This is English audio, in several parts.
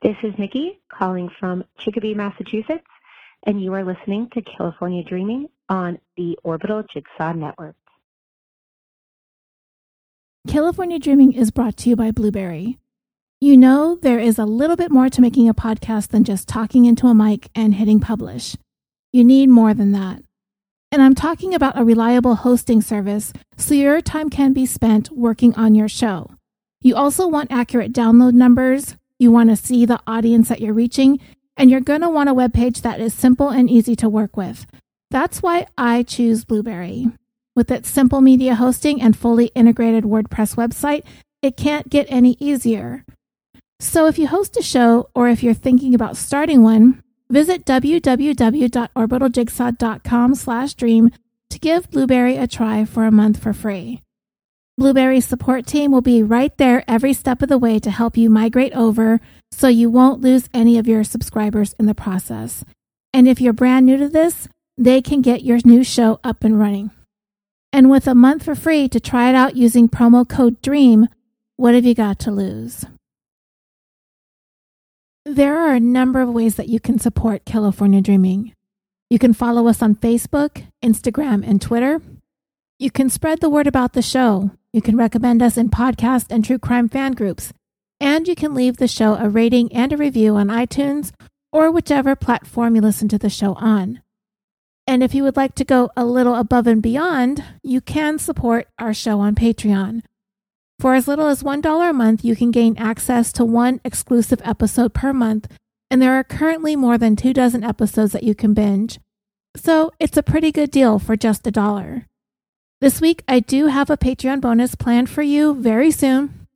This is Nikki calling from Chicopee, Massachusetts, and you are listening to California Dreaming on the Orbital Jigsaw Network. California Dreaming is brought to you by Blubrry. You know, there is a little bit more to making a podcast than just talking into a mic and hitting publish. You need more than that. And I'm talking about a reliable hosting service so your time can be spent working on your show. You also want accurate download numbers, you want to see the audience that you're reaching, and you're going to want a web page that is simple and easy to work with. That's why I choose Blubrry. With its simple media hosting and fully integrated WordPress website, it can't get any easier. So if you host a show or if you're thinking about starting one, visit www.orbitaljigsaw.com/dream to give Blubrry a try for a month for free. Blubrry's support team will be right there every step of the way to help you migrate over so you won't lose any of your subscribers in the process. And if you're brand new to this, they can get your new show up and running. And with a month for free to try it out using promo code DREAM, what have you got to lose? There are a number of ways that you can support California Dreaming. You can follow us on Facebook, Instagram, and Twitter. You can spread the word about the show. You can recommend us in podcast and true crime fan groups. And you can leave the show a rating and a review on iTunes or whichever platform you listen to the show on. And if you would like to go a little above and beyond, you can support our show on Patreon. For as little as $1 a month, you can gain access to one exclusive episode per month, and there are currently more than two dozen episodes that you can binge. So it's a pretty good deal for just a dollar. This week, I do have a Patreon bonus planned for you very soon.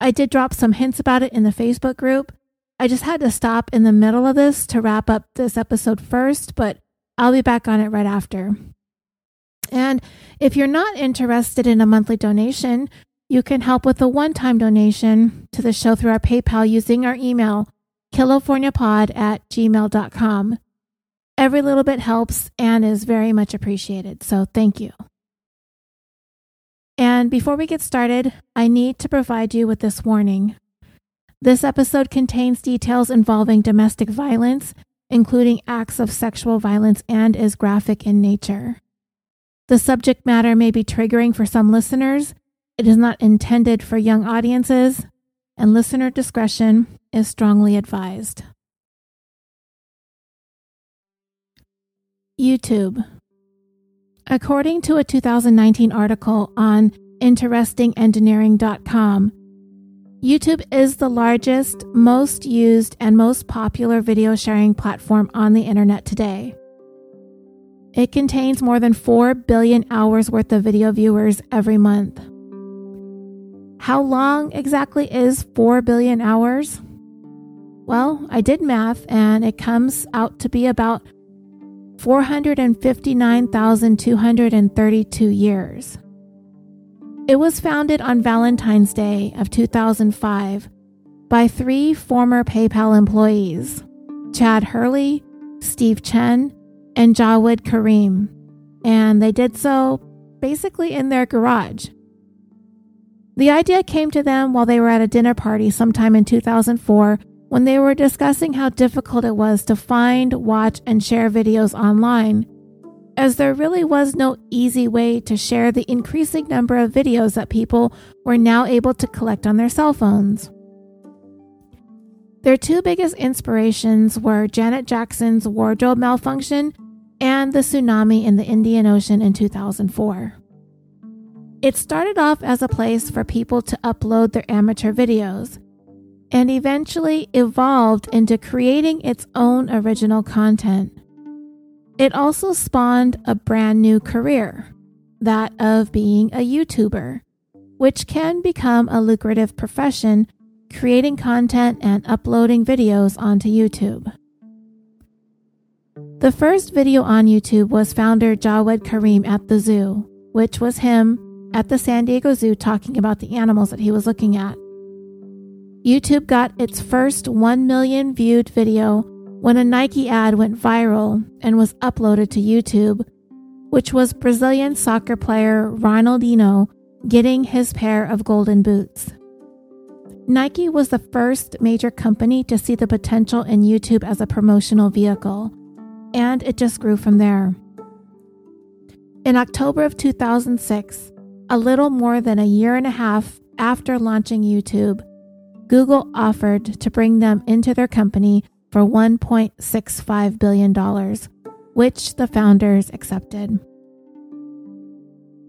I did drop some hints about it in the Facebook group. I just had to stop in the middle of this to wrap up this episode first, but I'll be back on it right after. And if you're not interested in a monthly donation, you can help with a one time donation to the show through our PayPal using our email, californiapod at gmail.com. Every little bit helps and is very much appreciated, so thank you. And before we get started, I need to provide you with this warning. This episode contains details involving domestic violence, including acts of sexual violence, and is graphic in nature. The subject matter may be triggering for some listeners. It is not intended for young audiences, and listener discretion is strongly advised. YouTube. According to a 2019 article on interestingengineering.com, YouTube is the largest, most used, and most popular video sharing platform on the internet today. It contains more than 4 billion hours worth of video viewers every month. How long exactly is 4 billion hours? Well, I did math and it comes out to be about 459,232 years. It was founded on Valentine's Day of 2005 by three former PayPal employees Chad Hurley, Steve Chen, and Jawed Karim, and they did so basically in their garage. The idea came to them while they were at a dinner party sometime in 2004 when they were discussing how difficult it was to find, watch, and share videos online, as there really was no easy way to share the increasing number of videos that people were now able to collect on their cell phones. Their two biggest inspirations were Janet Jackson's wardrobe malfunction and the tsunami in the Indian Ocean in 2004. It started off as a place for people to upload their amateur videos and eventually evolved into creating its own original content. It also spawned a brand new career, that of being a YouTuber, which can become a lucrative profession creating content and uploading videos onto YouTube. The first video on YouTube was founder Jawed Karim at the zoo, which was him at the San Diego Zoo talking about the animals that he was looking at. YouTube got its first 1 million viewed video when a Nike ad went viral and was uploaded to YouTube, which was Brazilian soccer player Ronaldinho getting his pair of golden boots. Nike was the first major company to see the potential in YouTube as a promotional vehicle, and it just grew from there. In October of 2006, a little more than a year and a half after launching YouTube, Google offered to bring them into their company for $1.65 billion, which the founders accepted.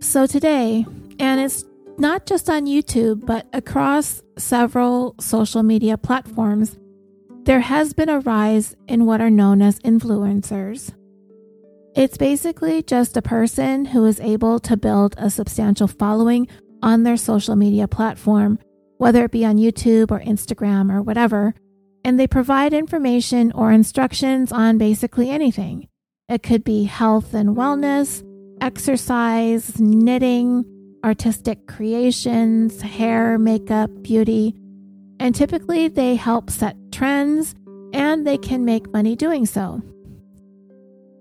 So today, and it's not just on YouTube, but across several social media platforms, there has been a rise in what are known as influencers. It's basically just a person who is able to build a substantial following on their social media platform, whether it be on YouTube or Instagram or whatever, and they provide information or instructions on basically anything. It could be health and wellness, exercise, knitting, artistic creations, hair, makeup, beauty, and typically they help set trends and they can make money doing so.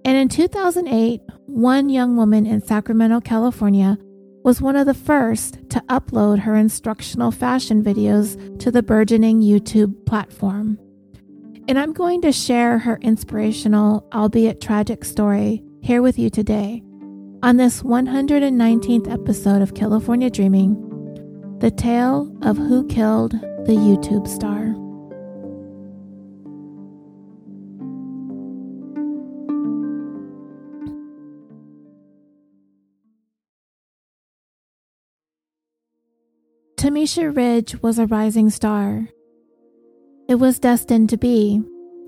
And in 2008, one young woman in Sacramento, California, was one of the first to upload her instructional fashion videos to the burgeoning YouTube platform. And I'm going to share her inspirational, albeit tragic story here with you today on this 119th episode of California Dreaming, the tale of who killed the YouTube star. Tamisha Ridge was a rising star. It was destined to be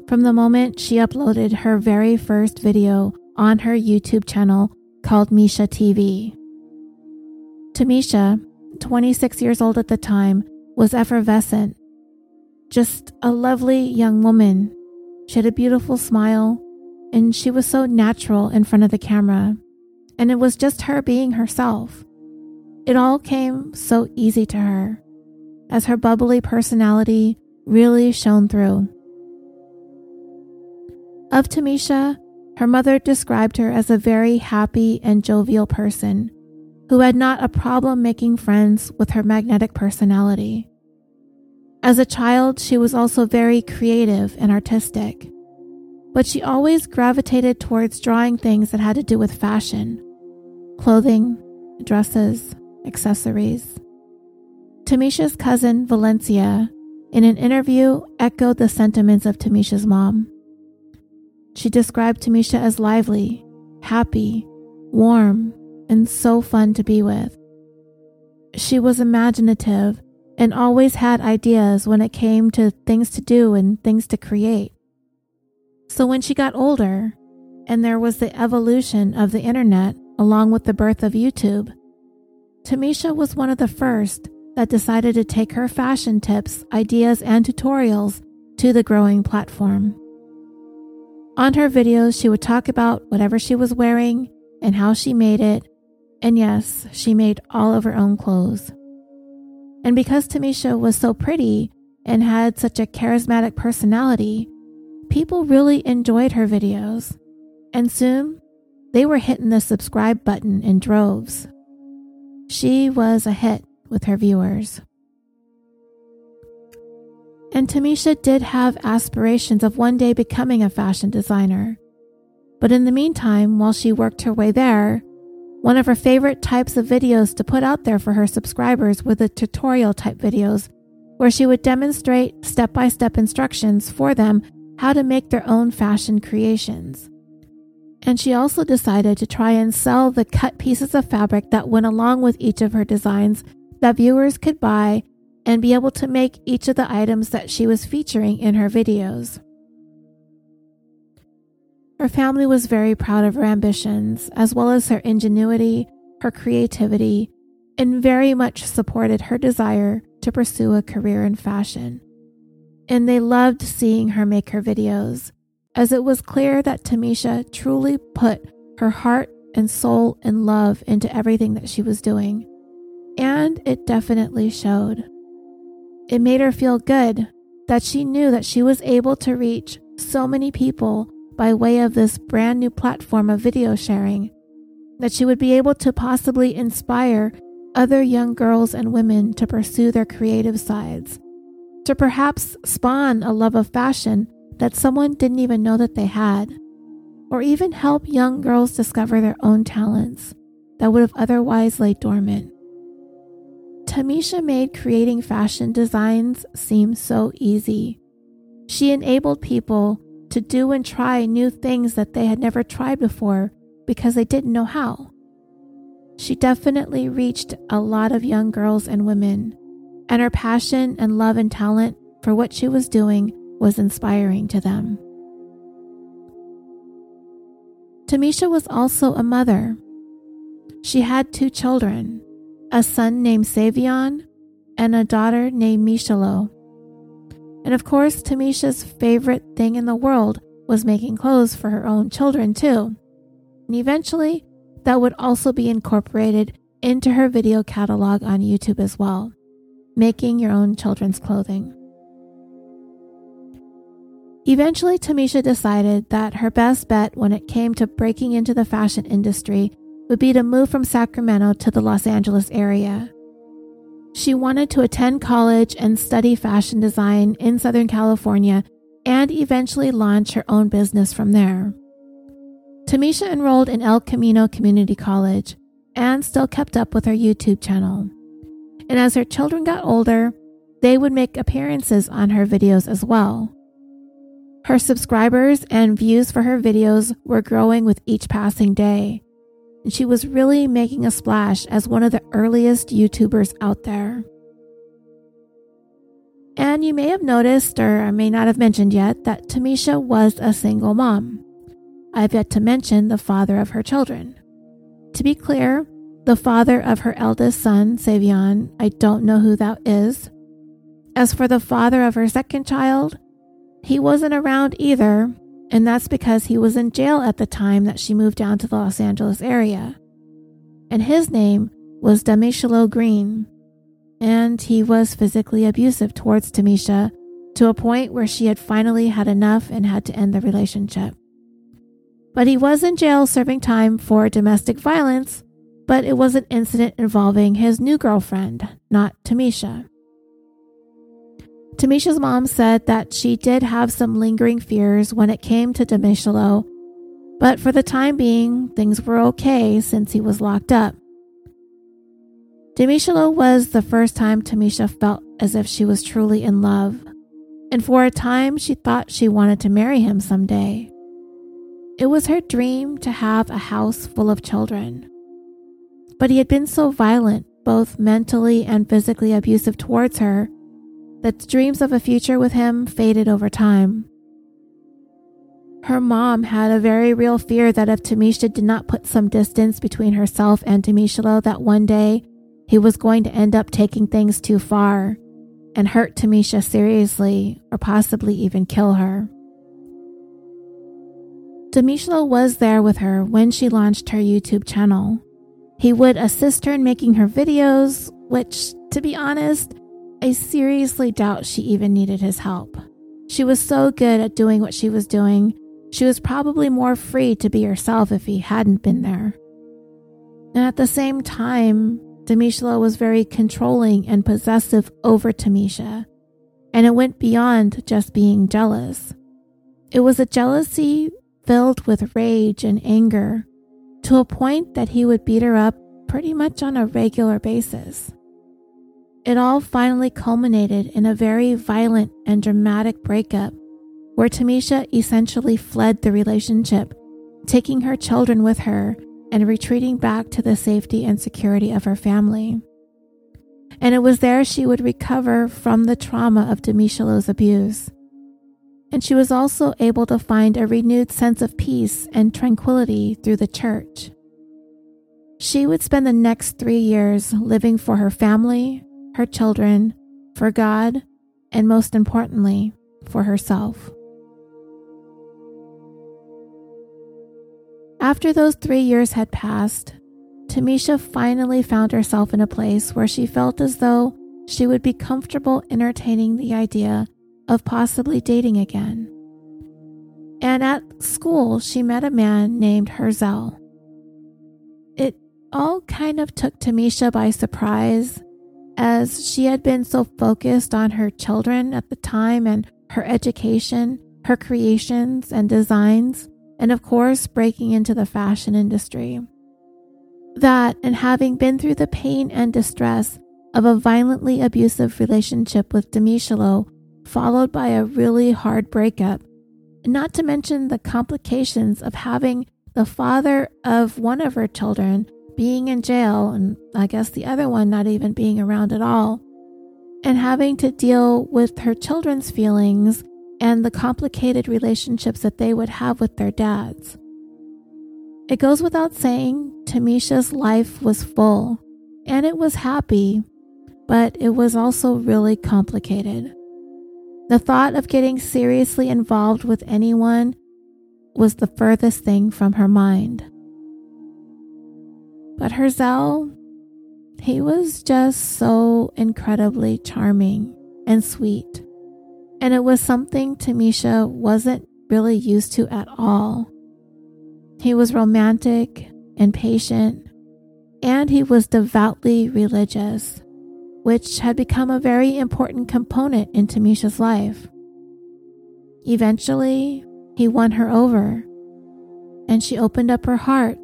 from the moment she uploaded her very first video on her YouTube channel called Misha TV. Tamisha, 26 years old at the time, was effervescent. Just a lovely young woman. She had a beautiful smile, and she was so natural in front of the camera. And it was just her being herself. It all came so easy to her, as her bubbly personality really shone through. Of Tamisha, her mother described her as a very happy and jovial person who had not a problem making friends with her magnetic personality. As a child, she was also very creative and artistic, but she always gravitated towards drawing things that had to do with fashion clothing, dresses, accessories. Tamisha's cousin, Valencia, in an interview, echoed the sentiments of Tamisha's mom. She described Tamisha as lively, happy, warm, and so fun to be with. She was imaginative and always had ideas when it came to things to do and things to create. So when she got older, and there was the evolution of the internet along with the birth of YouTube, Tamisha was one of the first that decided to take her fashion tips, ideas, and tutorials to the growing platform. On her videos, she would talk about whatever she was wearing and how she made it. And yes, she made all of her own clothes. And because Tamisha was so pretty and had such a charismatic personality, people really enjoyed her videos. And soon, they were hitting the subscribe button in droves. She was a hit with her viewers. And Tamisha did have aspirations of one day becoming a fashion designer. But in the meantime, while she worked her way there, one of her favorite types of videos to put out there for her subscribers were the tutorial type videos, where she would demonstrate step by step instructions for them how to make their own fashion creations. And she also decided to try and sell the cut pieces of fabric that went along with each of her designs that viewers could buy and be able to make each of the items that she was featuring in her videos. Her family was very proud of her ambitions, as well as her ingenuity, her creativity, and very much supported her desire to pursue a career in fashion. And they loved seeing her make her videos, as it was clear that Tamisha truly put her heart and soul and love into everything that she was doing. And it definitely showed. It made her feel good that she knew that she was able to reach so many people by way of this brand new platform of video sharing, that she would be able to possibly inspire other young girls and women to pursue their creative sides, to perhaps spawn a love of fashion that someone didn't even know that they had, or even help young girls discover their own talents that would have otherwise laid dormant. Tamisha made creating fashion designs seem so easy. She enabled people to do and try new things that they had never tried before because they didn't know how. She definitely reached a lot of young girls and women, and her passion and love and talent for what she was doing was inspiring to them. Tamisha was also a mother. She had two children, a son named Savion and a daughter named Mishalo. And of course, Tamisha's favorite thing in the world was making clothes for her own children, too. And eventually, that would also be incorporated into her video catalog on YouTube as well, making your own children's clothing. Eventually, Tamisha decided that her best bet when it came to breaking into the fashion industry would be to move from Sacramento to the Los Angeles area. She wanted to attend college and study fashion design in Southern California and eventually launch her own business from there. Tamisha enrolled in El Camino Community College and still kept up with her YouTube channel. And as her children got older, they would make appearances on her videos as well. Her subscribers and views for her videos were growing with each passing day, and she was really making a splash as one of the earliest YouTubers out there. And you may have noticed, or I may not have mentioned yet, that Tamisha was a single mom. I've yet to mention the father of her children. To be clear, the father of her eldest son, Savion, I don't know who that is. As for the father of her second child, he wasn't around either, and that's because he was in jail at the time that she moved down to the Los Angeles area. And his name was Damishalo Green, and he was physically abusive towards Tamisha to a point where she had finally had enough and had to end the relationship. But he was in jail serving time for domestic violence, but it was an incident involving his new girlfriend, not Tamisha. Tamisha's mom said that she did have some lingering fears when it came to Damishalo, but for the time being, things were okay since he was locked up. Damishalo was the first time Tamisha felt as if she was truly in love, and for a time she thought she wanted to marry him someday. It was her dream to have a house full of children. But he had been so violent, both mentally and physically abusive towards her, that dreams of a future with him faded over time. Her mom had a very real fear that if Tamisha did not put some distance between herself and Damishalo, that one day he was going to end up taking things too far and hurt Tamisha seriously or possibly even kill her. Damishalo was there with her when she launched her YouTube channel. He would assist her in making her videos, which, to be honest, I seriously doubt she even needed his help. She was so good at doing what she was doing, she was probably more free to be herself if he hadn't been there. And at the same time, Damishalo was very controlling and possessive over Tamisha, and it went beyond just being jealous. It was a jealousy filled with rage and anger to a point that he would beat her up pretty much on a regular basis. It all finally culminated in a very violent and dramatic breakup where Tamisha essentially fled the relationship, taking her children with her and retreating back to the safety and security of her family. And it was there she would recover from the trauma of Damishalo's abuse. And she was also able to find a renewed sense of peace and tranquility through the church. She would spend the next three years living for her family, her children, for God, and most importantly, for herself. After those three years had passed, Tamisha finally found herself in a place where she felt as though she would be comfortable entertaining the idea of possibly dating again. And at school, she met a man named Herzl. It all kind of took Tamisha by surprise as she had been so focused on her children at the time and her education, her creations and designs, and of course, breaking into the fashion industry. That, and having been through the pain and distress of a violently abusive relationship with Demishalo, followed by a really hard breakup, not to mention the complications of having the father of one of her children being in jail, and I guess the other one not even being around at all, and having to deal with her children's feelings and the complicated relationships that they would have with their dads. It goes without saying, Tamisha's life was full and it was happy, but it was also really complicated. The thought of getting seriously involved with anyone was the furthest thing from her mind. But Herzl, he was just so incredibly charming and sweet. And it was something Tamisha wasn't really used to at all. He was romantic and patient, and he was devoutly religious, which had become a very important component in Tamisha's life. Eventually, he won her over, and she opened up her heart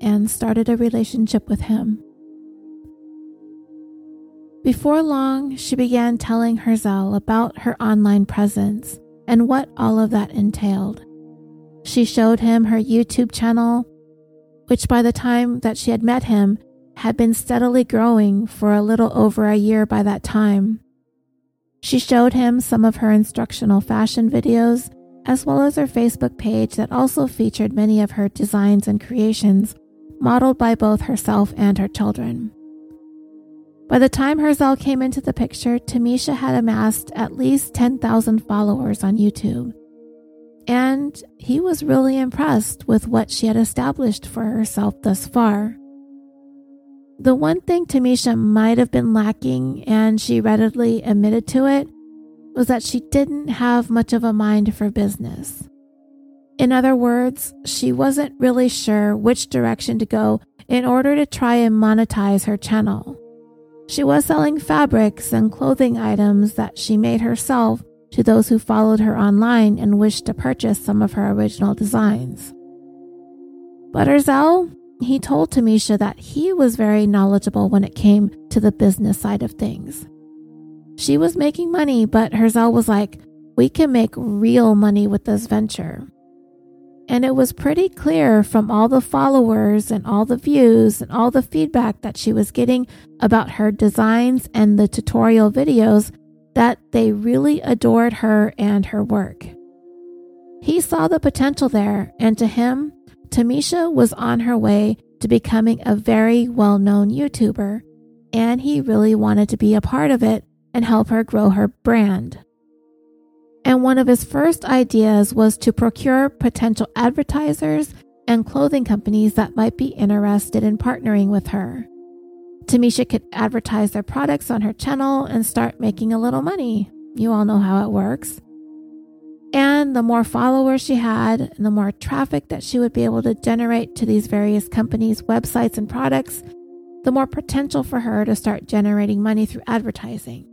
and started a relationship with him. Before long, she began telling Herzl about her online presence and what all of that entailed. She showed him her YouTube channel, which by the time that she had met him had been steadily growing for a little over a year by that time. She showed him some of her instructional fashion videos, as well as her Facebook page that also featured many of her designs and creations, modeled by both herself and her children. By the time Herzl came into the picture, Tamisha had amassed at least 10,000 followers on YouTube. And he was really impressed with what she had established for herself thus far. The one thing Tamisha might have been lacking, and she readily admitted to it, was that she didn't have much of a mind for business. In other words, she wasn't really sure which direction to go in order to try and monetize her channel. She was selling fabrics and clothing items that she made herself to those who followed her online and wished to purchase some of her original designs. But Herzl, he told Tamisha that he was very knowledgeable when it came to the business side of things. She was making money, but Herzl was like, we can make real money with this venture. And it was pretty clear from all the followers and all the views and all the feedback that she was getting about her designs and the tutorial videos that they really adored her and her work. He saw the potential there, and to him, Tamisha was on her way to becoming a very well known YouTuber, and he really wanted to be a part of it and help her grow her brand and one of his first ideas was to procure potential advertisers and clothing companies that might be interested in partnering with her. Tamisha could advertise their products on her channel and start making a little money. You all know how it works. And the more followers she had, and the more traffic that she would be able to generate to these various companies' websites and products, the more potential for her to start generating money through advertising.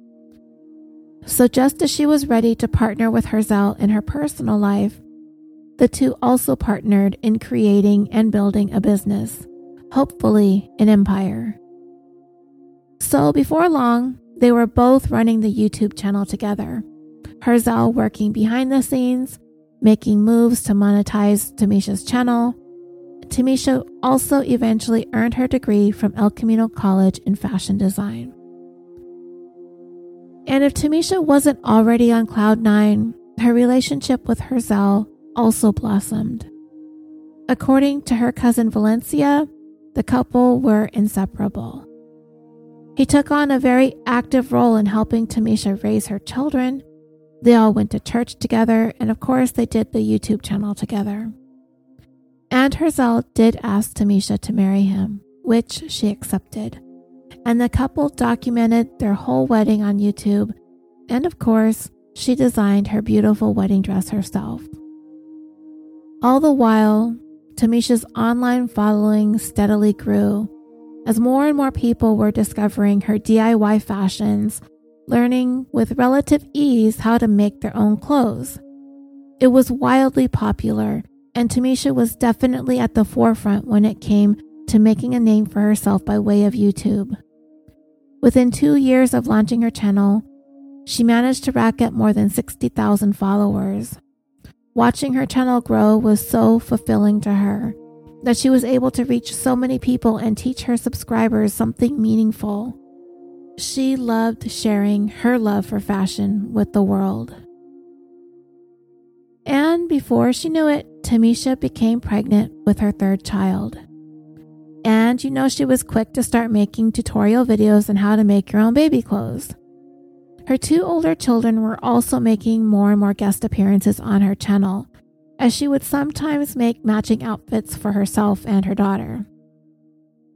So, just as she was ready to partner with Herzl in her personal life, the two also partnered in creating and building a business, hopefully, an empire. So, before long, they were both running the YouTube channel together. Herzl working behind the scenes, making moves to monetize Tamisha's channel. Tamisha also eventually earned her degree from El Camino College in fashion design. And if Tamisha wasn't already on cloud nine, her relationship with Herzl also blossomed. According to her cousin Valencia, the couple were inseparable. He took on a very active role in helping Tamisha raise her children. They all went to church together, and of course, they did the YouTube channel together. And Herzl did ask Tamisha to marry him, which she accepted and the couple documented their whole wedding on YouTube. And of course, she designed her beautiful wedding dress herself. All the while, Tamisha's online following steadily grew, as more and more people were discovering her DIY fashions, learning with relative ease how to make their own clothes. It was wildly popular, and Tamisha was definitely at the forefront when it came to making a name for herself by way of YouTube. Within two years of launching her channel, she managed to rack up more than 60,000 followers. Watching her channel grow was so fulfilling to her that she was able to reach so many people and teach her subscribers something meaningful. She loved sharing her love for fashion with the world. And before she knew it, Tamisha became pregnant with her third child. And you know, she was quick to start making tutorial videos on how to make your own baby clothes. Her two older children were also making more and more guest appearances on her channel, as she would sometimes make matching outfits for herself and her daughter.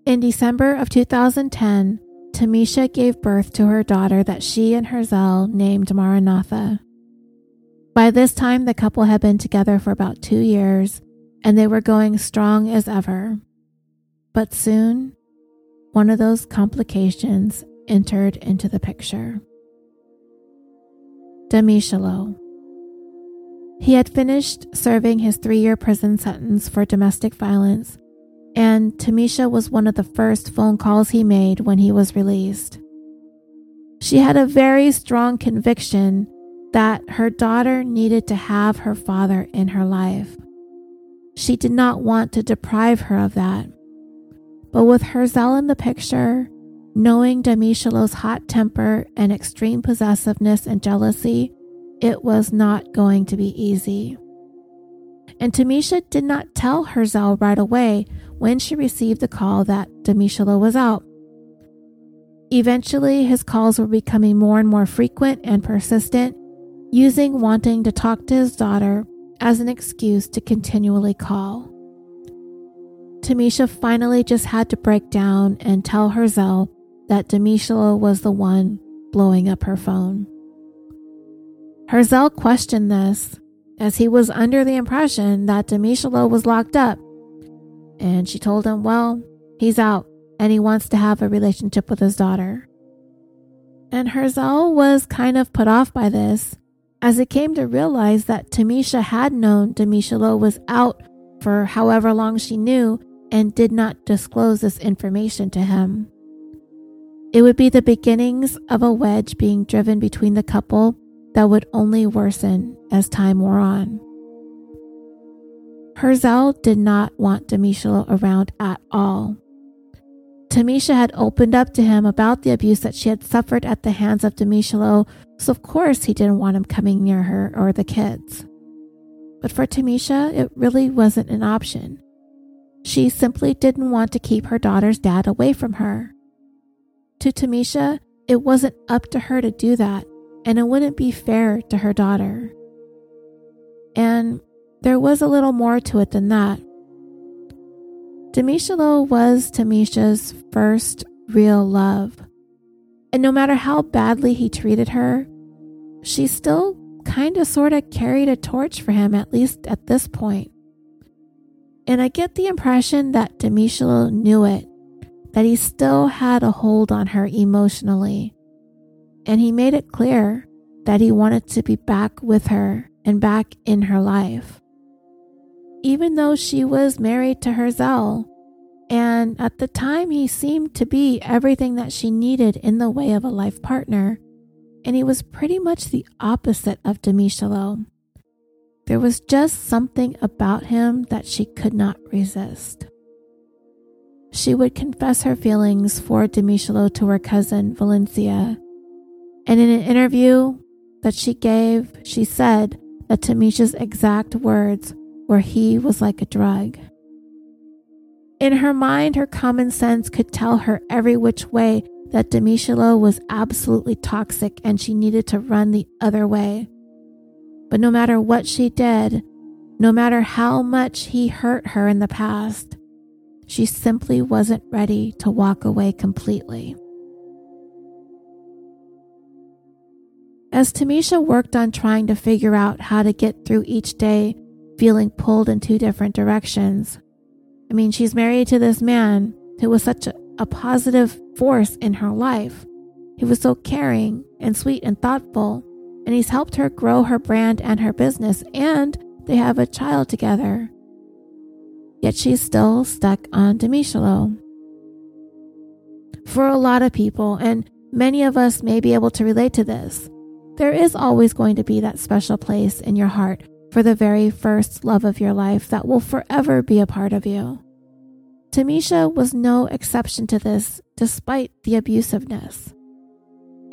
In December of 2010, Tamisha gave birth to her daughter that she and Herzl named Maranatha. By this time, the couple had been together for about two years and they were going strong as ever. But soon, one of those complications entered into the picture. Demishalo. He had finished serving his three year prison sentence for domestic violence, and Tamisha was one of the first phone calls he made when he was released. She had a very strong conviction that her daughter needed to have her father in her life. She did not want to deprive her of that. But with Herzl in the picture, knowing Demishalo's hot temper and extreme possessiveness and jealousy, it was not going to be easy. And Tamisha did not tell Herzl right away when she received the call that Demishalo was out. Eventually, his calls were becoming more and more frequent and persistent, using wanting to talk to his daughter as an excuse to continually call. Tamisha finally just had to break down and tell Herzl that Demishalo was the one blowing up her phone. Herzl questioned this as he was under the impression that Demishalo was locked up. And she told him, well, he's out and he wants to have a relationship with his daughter. And Herzl was kind of put off by this as he came to realize that Tamisha had known Demishalo was out for however long she knew and did not disclose this information to him. It would be the beginnings of a wedge being driven between the couple that would only worsen as time wore on. Herzl did not want Demishalo around at all. Tamisha had opened up to him about the abuse that she had suffered at the hands of Demishalo, so of course he didn't want him coming near her or the kids. But for Tamisha, it really wasn't an option. She simply didn't want to keep her daughter's dad away from her. To Tamisha, it wasn't up to her to do that, and it wouldn't be fair to her daughter. And there was a little more to it than that. Demishalo was Tamisha's first real love. And no matter how badly he treated her, she still kind of sort of carried a torch for him, at least at this point. And I get the impression that Demishalo knew it, that he still had a hold on her emotionally and he made it clear that he wanted to be back with her and back in her life. Even though she was married to Herzl, and at the time he seemed to be everything that she needed in the way of a life partner, and he was pretty much the opposite of Demishalo. There was just something about him that she could not resist. She would confess her feelings for Demishalo to her cousin Valencia, and in an interview that she gave, she said that Tamisha's exact words were he was like a drug. In her mind, her common sense could tell her every which way that Demishalo was absolutely toxic and she needed to run the other way. But no matter what she did, no matter how much he hurt her in the past, she simply wasn't ready to walk away completely. As Tamisha worked on trying to figure out how to get through each day, feeling pulled in two different directions. I mean, she's married to this man who was such a a positive force in her life. He was so caring and sweet and thoughtful, and he's helped her grow her brand and her business, and they have a child together. Yet she's still stuck on Demichelo. For a lot of people, and many of us may be able to relate to this, there is always going to be that special place in your heart for the very first love of your life that will forever be a part of you. Tamisha was no exception to this, despite the abusiveness.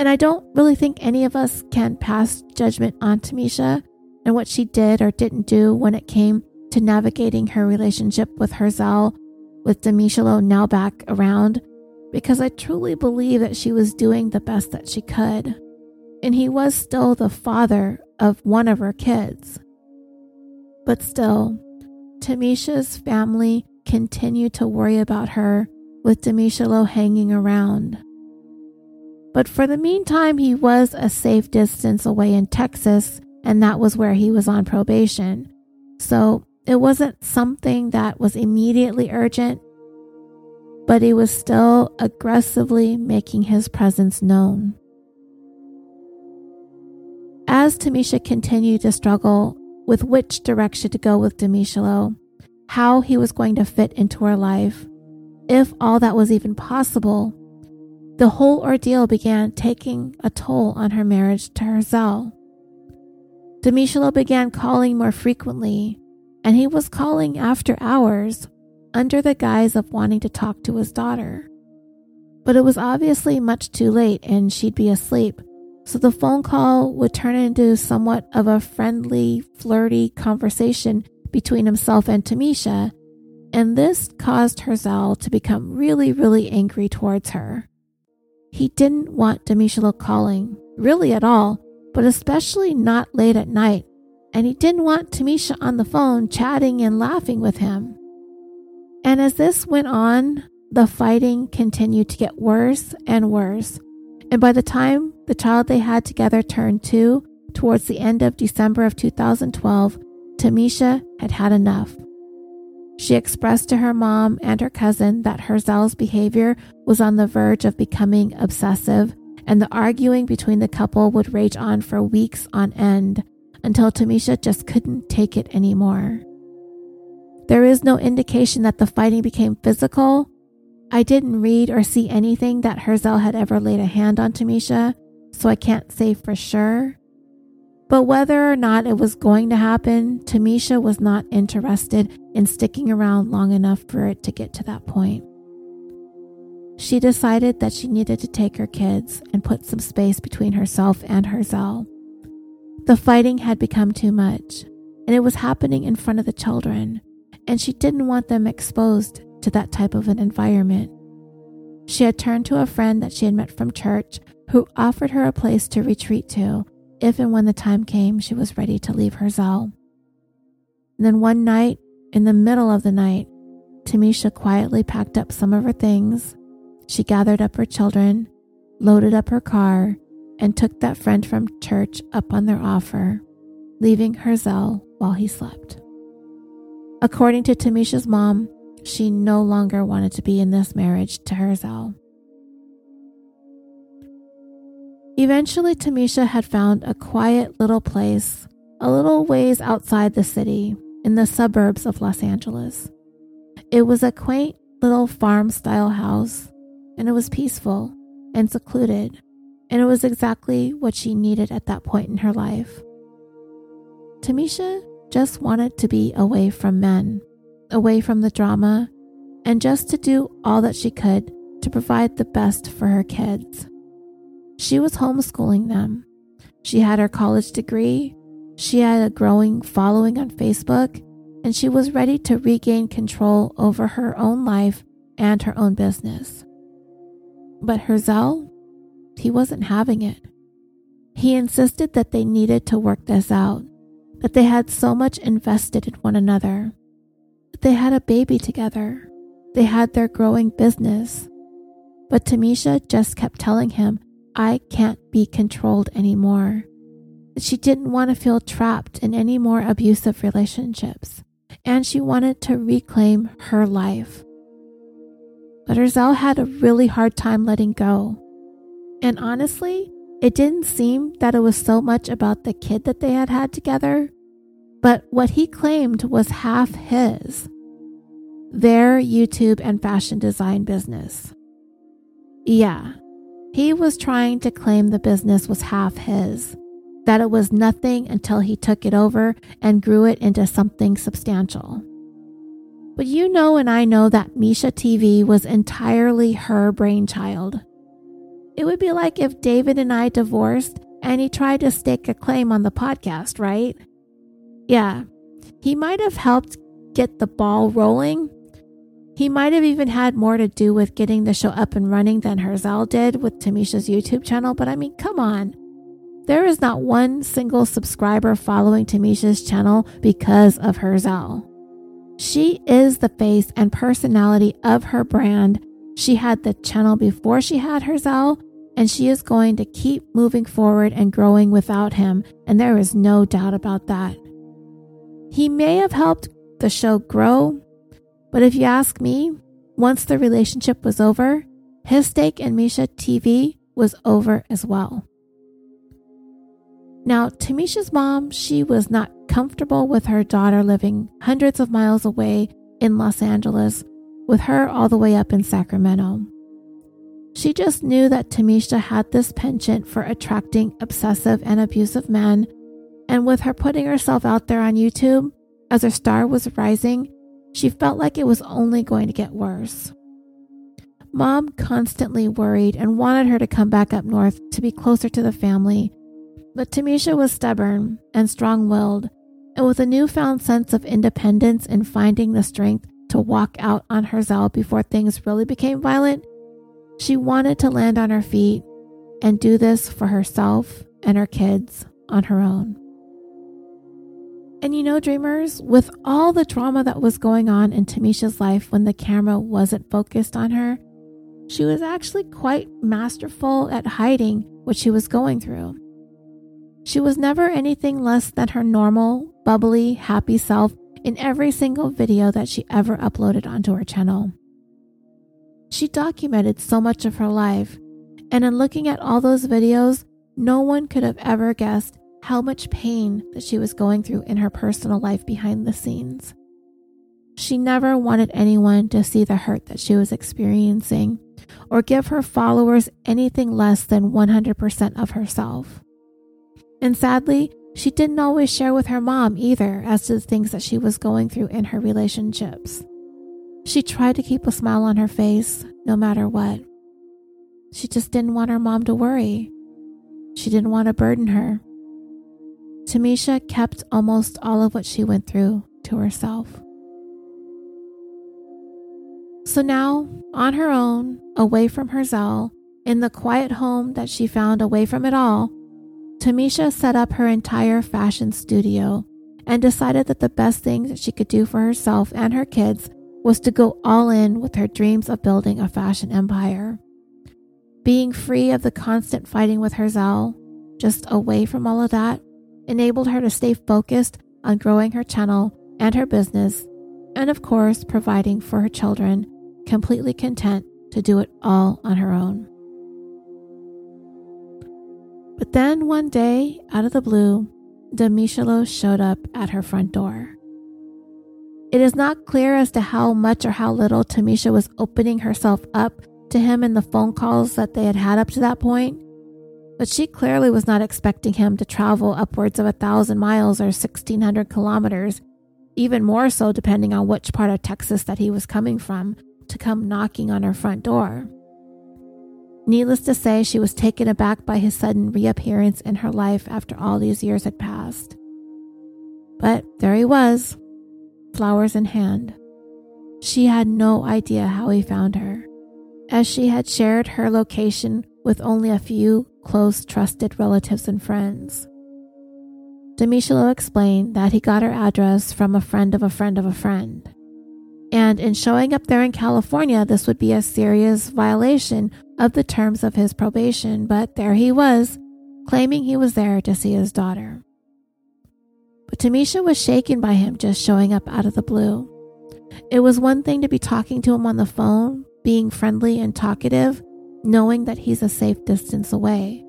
And I don't really think any of us can pass judgment on Tamisha and what she did or didn't do when it came to navigating her relationship with Herzl, with Demichelo now back around, because I truly believe that she was doing the best that she could. And he was still the father of one of her kids. But still, Tamisha's family continued to worry about her with Demichelo hanging around. But for the meantime, he was a safe distance away in Texas, and that was where he was on probation. So it wasn't something that was immediately urgent, but he was still aggressively making his presence known. As Tamisha continued to struggle with which direction to go with Demichelo, how he was going to fit into her life, if all that was even possible. The whole ordeal began taking a toll on her marriage to Herzl. Demichelo began calling more frequently, and he was calling after hours under the guise of wanting to talk to his daughter. But it was obviously much too late and she'd be asleep, so the phone call would turn into somewhat of a friendly, flirty conversation between himself and Tamisha, and this caused Herzl to become really, really angry towards her. He didn't want Demichelo calling, really at all, but especially not late at night, and he didn't want Tamisha on the phone chatting and laughing with him. And as this went on, the fighting continued to get worse and worse and by the time the child they had together turned two, towards the end of December of 2012, Tamisha had had enough. She expressed to her mom and her cousin that Herzl's behavior was on the verge of becoming obsessive, and the arguing between the couple would rage on for weeks on end until Tamisha just couldn't take it anymore. There is no indication that the fighting became physical, I didn't read or see anything that Herzl had ever laid a hand on Tamisha, so I can't say for sure. But whether or not it was going to happen, Tamisha was not interested in sticking around long enough for it to get to that point. She decided that she needed to take her kids and put some space between herself and Herzl. The fighting had become too much, and it was happening in front of the children, and she didn't want them exposed to that type of an environment. She had turned to a friend that she had met from church who offered her a place to retreat to if and when the time came she was ready to leave Herzl. And then one night, in the middle of the night, Tamisha quietly packed up some of her things. She gathered up her children, loaded up her car, and took that friend from church up on their offer, leaving Herzl while he slept. According to Tamisha's mom, she no longer wanted to be in this marriage to Herzl. Eventually, Tamisha had found a quiet little place a little ways outside the city in the suburbs of Los Angeles. It was a quaint little farm style house, and it was peaceful and secluded, and it was exactly what she needed at that point in her life. Tamisha just wanted to be away from men away from the drama and just to do all that she could to provide the best for her kids. She was homeschooling them. She had her college degree, she had a growing following on Facebook, and she was ready to regain control over her own life and her own business. But Herzl, he wasn't having it. He insisted that they needed to work this out, that they had so much invested in one another, they had a baby together. They had their growing business. But Tamisha just kept telling him, I can't be controlled anymore. She didn't want to feel trapped in any more abusive relationships, and she wanted to reclaim her life. but Herzl had a really hard time letting go. And honestly, it didn't seem that it was so much about the kid that they had had together, but what he claimed was half his their YouTube and fashion design business. Yeah, he was trying to claim the business was half his, that it was nothing until he took it over and grew it into something substantial. But you know, and I know that Misha TV was entirely her brainchild. It would be like if David and I divorced and he tried to stake a claim on the podcast, right? Yeah, he might have helped get the ball rolling. He might have even had more to do with getting the show up and running than Herzl did with Tamisha's YouTube channel, but I mean, come on. There is not one single subscriber following Tamisha's channel because of Herzl. She is the face and personality of her brand. She had the channel before she had Herzl, and she is going to keep moving forward and growing without him, and there is no doubt about that. He may have helped the show grow, but if you ask me, once the relationship was over, his stake in Misha TV was over as well. Now, Tamisha's mom, she was not comfortable with her daughter living hundreds of miles away in Los Angeles, with her all the way up in Sacramento. She just knew that Tamisha had this penchant for attracting obsessive and abusive men, and with her putting herself out there on YouTube as her star was rising, she felt like it was only going to get worse. Mom constantly worried and wanted her to come back up north to be closer to the family but Tamisha was stubborn and strong willed, and with a newfound sense of independence and finding the strength to walk out on Herzl before things really became violent, she wanted to land on her feet and do this for herself and her kids on her own. And you know, dreamers, with all the drama that was going on in Tamisha's life when the camera wasn't focused on her, she was actually quite masterful at hiding what she was going through. She was never anything less than her normal, bubbly, happy self in every single video that she ever uploaded onto her channel. She documented so much of her life, and in looking at all those videos, no one could have ever guessed how much pain that she was going through in her personal life behind the scenes. She never wanted anyone to see the hurt that she was experiencing or give her followers anything less than 100% of herself. And sadly, she didn't always share with her mom either as to the things that she was going through in her relationships. She tried to keep a smile on her face no matter what. She just didn't want her mom to worry. She didn't want to burden her. Tamisha kept almost all of what she went through to herself. So now, on her own, away from Herzl, in the quiet home that she found away from it all, Tamisha set up her entire fashion studio and decided that the best thing that she could do for herself and her kids was to go all in with her dreams of building a fashion empire. Being free of the constant fighting with Herzl, just away from all of that, enabled her to stay focused on growing her channel and her business, and of course, providing for her children, completely content to do it all on her own. But then one day, out of the blue, Demichelos showed up at her front door. It is not clear as to how much or how little Tamisha was opening herself up to him in the phone calls that they had had up to that point, but she clearly was not expecting him to travel upwards of a thousand miles or 1600 kilometers, even more so depending on which part of Texas that he was coming from, to come knocking on her front door. Needless to say, she was taken aback by his sudden reappearance in her life after all these years had passed. But there he was, flowers in hand. She had no idea how he found her, as she had shared her location with only a few close, trusted relatives and friends. Demichelos explained that he got her address from a friend of a friend of a friend. And in showing up there in California, this would be a serious violation of the terms of his probation, but there he was, claiming he was there to see his daughter. But Tamisha was shaken by him just showing up out of the blue. It was one thing to be talking to him on the phone, being friendly and talkative, knowing that he's a safe distance away.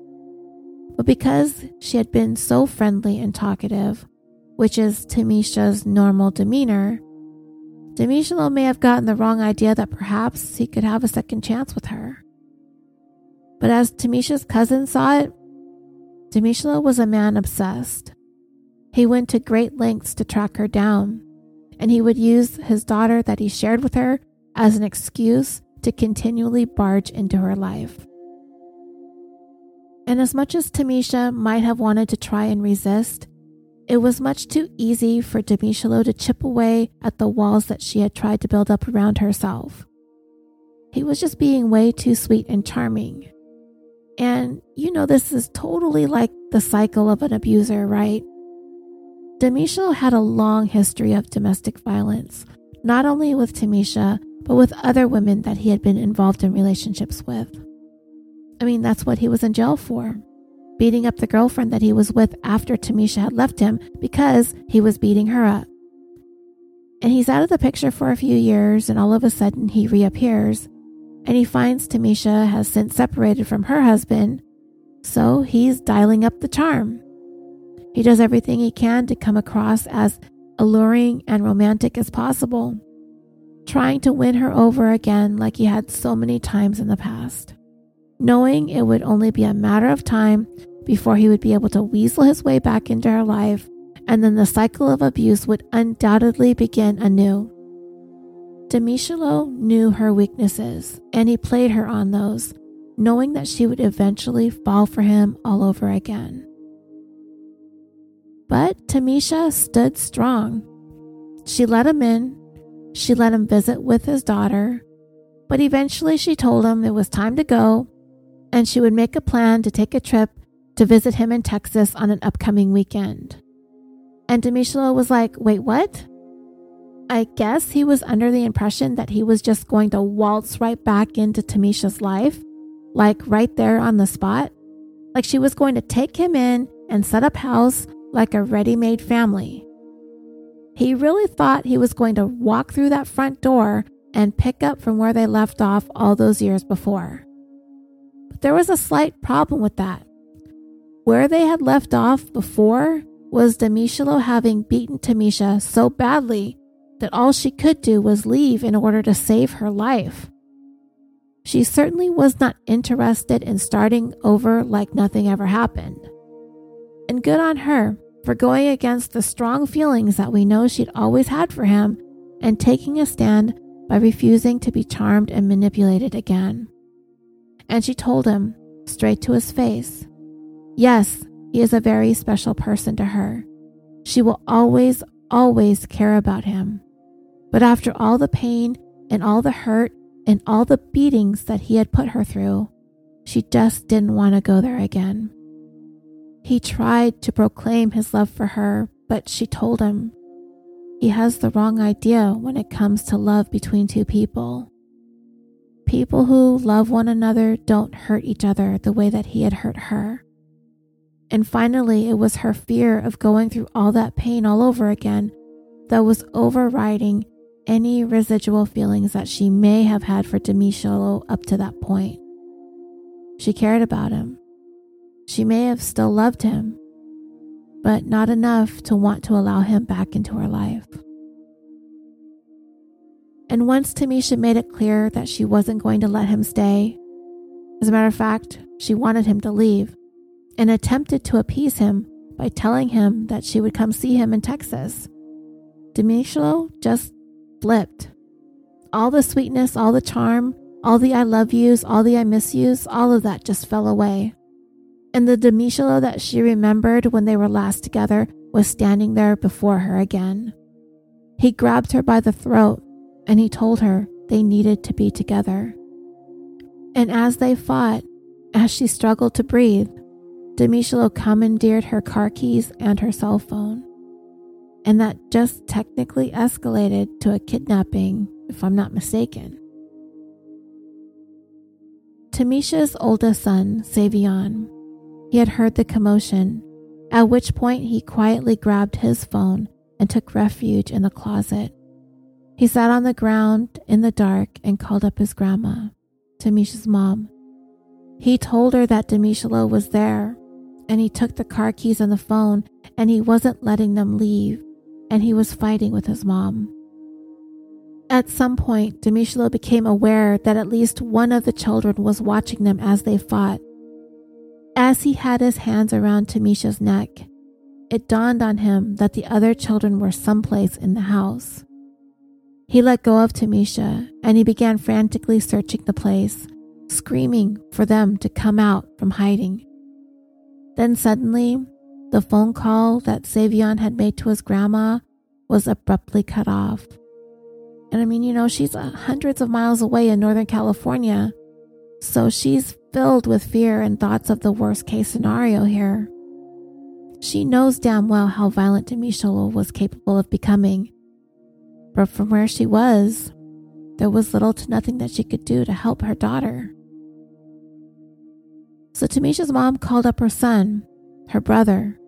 But because she had been so friendly and talkative, which is Tamisha's normal demeanor, Demishalo may have gotten the wrong idea that perhaps he could have a second chance with her. But as Tamisha's cousin saw it, Demishalo was a man obsessed. He went to great lengths to track her down, and he would use his daughter that he shared with her as an excuse to continually barge into her life. And as much as Tamisha might have wanted to try and resist, it was much too easy for Demishalo to chip away at the walls that she had tried to build up around herself. He was just being way too sweet and charming. And you know, this is totally like the cycle of an abuser, right? Demishalo had a long history of domestic violence, not only with Tamisha, but with other women that he had been involved in relationships with. I mean, that's what he was in jail for beating up the girlfriend that he was with after Tamisha had left him because he was beating her up. And he's out of the picture for a few years, and all of a sudden he reappears and he finds Tamisha has since separated from her husband, so he's dialing up the charm. He does everything he can to come across as alluring and romantic as possible, trying to win her over again like he had so many times in the past knowing it would only be a matter of time before he would be able to weasel his way back into her life, and then the cycle of abuse would undoubtedly begin anew. Demishalo knew her weaknesses, and he played her on those, knowing that she would eventually fall for him all over again. But Tamisha stood strong. She let him in, she let him visit with his daughter, but eventually she told him it was time to go and she would make a plan to take a trip to visit him in Texas on an upcoming weekend. And Demishalo was like, Wait, what? I guess he was under the impression that he was just going to waltz right back into Tamisha's life, like right there on the spot. Like she was going to take him in and set up house like a ready made family. He really thought he was going to walk through that front door and pick up from where they left off all those years before But there was a slight problem with that. Where they had left off before was Demishalo having beaten Tamisha so badly that all she could do was leave in order to save her life. She certainly was not interested in starting over like nothing ever happened. And good on her for going against the strong feelings that we know she'd always had for him and taking a stand by refusing to be charmed and manipulated again and she told him, straight to his face, yes, he is a very special person to her. She will always, always care about him. But after all the pain and all the hurt and all the beatings that he had put her through, she just didn't want to go there again. He tried to proclaim his love for her, but she told him he has the wrong idea when it comes to love between two people. People who love one another don't hurt each other the way that he had hurt her. And finally, it was her fear of going through all that pain all over again that was overriding any residual feelings that she may have had for Demishalo up to that point. She cared about him. She may have still loved him, but not enough to want to allow him back into her life. And once Tamisha made it clear that she wasn't going to let him stay, as a matter of fact, she wanted him to leave, and attempted to appease him by telling him that she would come see him in Texas. Demishalo just flipped. All the sweetness, all the charm, all the I love yous, all the I miss yous, all of that just fell away. And the Demishalo that she remembered when they were last together was standing there before her again. He grabbed her by the throat and he told her they needed to be together. And as they fought, as she struggled to breathe, Demishalo commandeered her car keys and her cell phone. And that just technically escalated to a kidnapping, if I'm not mistaken. Tamisha's oldest son, Savion, he had heard the commotion, at which point he quietly grabbed his phone and took refuge in the closet He sat on the ground in the dark and called up his grandma, Tamisha's mom. He told her that Demishalo was there, and he took the car keys and the phone, and he wasn't letting them leave, and he was fighting with his mom. At some point, Demishalo became aware that at least one of the children was watching them as they fought. As he had his hands around Tamisha's neck, it dawned on him that the other children were someplace in the house. He let go of Tamisha and he began frantically searching the place, screaming for them to come out from hiding. Then suddenly, the phone call that Savion had made to his grandma was abruptly cut off. And I mean, you know, she's uh, hundreds of miles away in Northern California, so she's filled with fear and thoughts of the worst case scenario here. She knows damn well how violent Demisha was capable of becoming. But from where she was, there was little to nothing that she could do to help her daughter. So Tamisha's mom called up her son, her brother,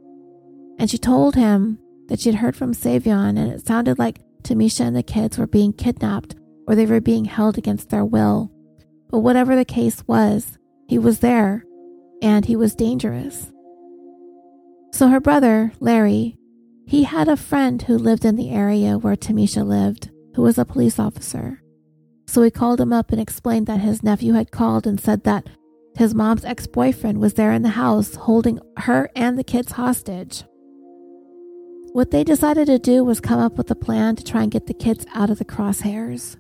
and she told him that she'd heard from Savion and it sounded like Tamisha and the kids were being kidnapped or they were being held against their will. But whatever the case was, he was there and he was dangerous. So her brother, Larry, he had a friend who lived in the area where Tamisha lived, who was a police officer. So he called him up and explained that his nephew had called and said that his mom's ex boyfriend was there in the house holding her and the kids hostage. What they decided to do was come up with a plan to try and get the kids out of the crosshairs.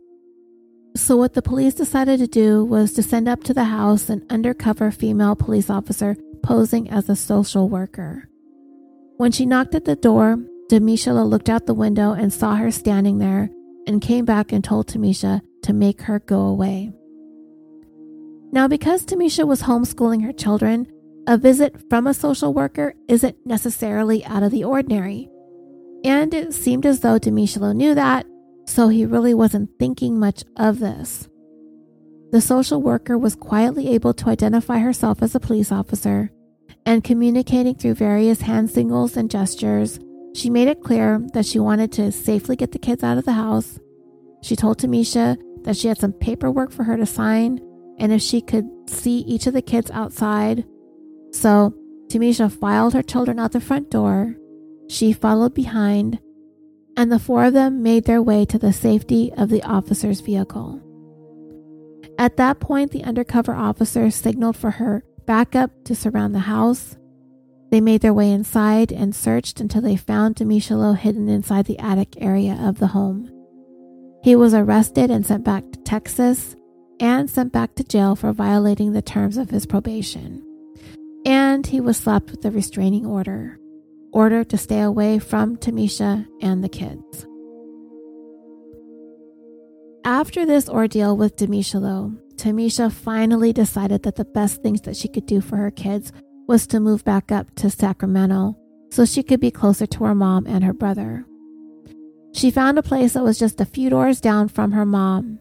So, what the police decided to do was to send up to the house an undercover female police officer posing as a social worker. When she knocked at the door, Demisha looked out the window and saw her standing there and came back and told Tamisha to make her go away. Now, because Tamisha was homeschooling her children, a visit from a social worker isn't necessarily out of the ordinary. And it seemed as though Demishalo knew that, so he really wasn't thinking much of this. The social worker was quietly able to identify herself as a police officer and communicating through various hand signals and gestures, she made it clear that she wanted to safely get the kids out of the house. She told Tamisha that she had some paperwork for her to sign and if she could see each of the kids outside. So Tamisha filed her children out the front door. She followed behind, and the four of them made their way to the safety of the officer's vehicle. At that point, the undercover officer signaled for her backup to surround the house. They made their way inside and searched until they found Demishalo hidden inside the attic area of the home. He was arrested and sent back to Texas and sent back to jail for violating the terms of his probation. And he was slapped with a restraining order, ordered to stay away from Tamisha and the kids. After this ordeal with Demishalo, Tamisha finally decided that the best things that she could do for her kids was to move back up to Sacramento so she could be closer to her mom and her brother. She found a place that was just a few doors down from her mom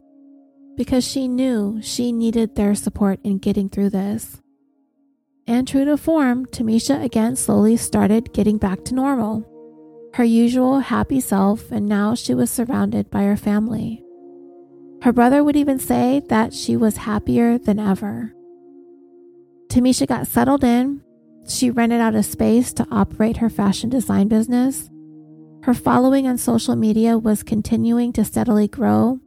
because she knew she needed their support in getting through this. And true to form, Tamisha again slowly started getting back to normal, her usual happy self, and now she was surrounded by her family. Her brother would even say that she was happier than ever. Tamisha got settled in. She rented out a space to operate her fashion design business. Her following on social media was continuing to steadily grow,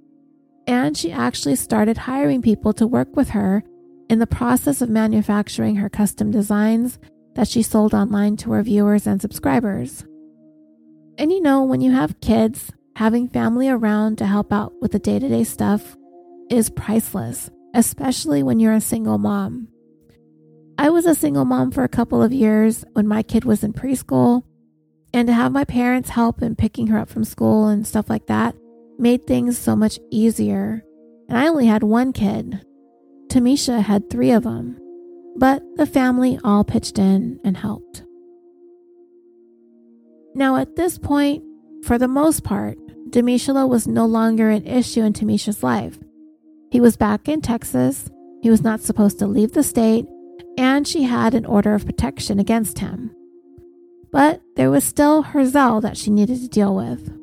and she actually started hiring people to work with her in the process of manufacturing her custom designs that she sold online to her viewers and subscribers. And you know, when you have kids, having family around to help out with the day to day stuff is priceless, especially when you're a single mom. I was a single mom for a couple of years when my kid was in preschool, and to have my parents help in picking her up from school and stuff like that made things so much easier. And I only had one kid. Tamisha had three of them, but the family all pitched in and helped. Now, at this point, for the most part, Demishalo was no longer an issue in Tamisha's life. He was back in Texas, he was not supposed to leave the state, and she had an order of protection against him. But there was still Herzl that she needed to deal with.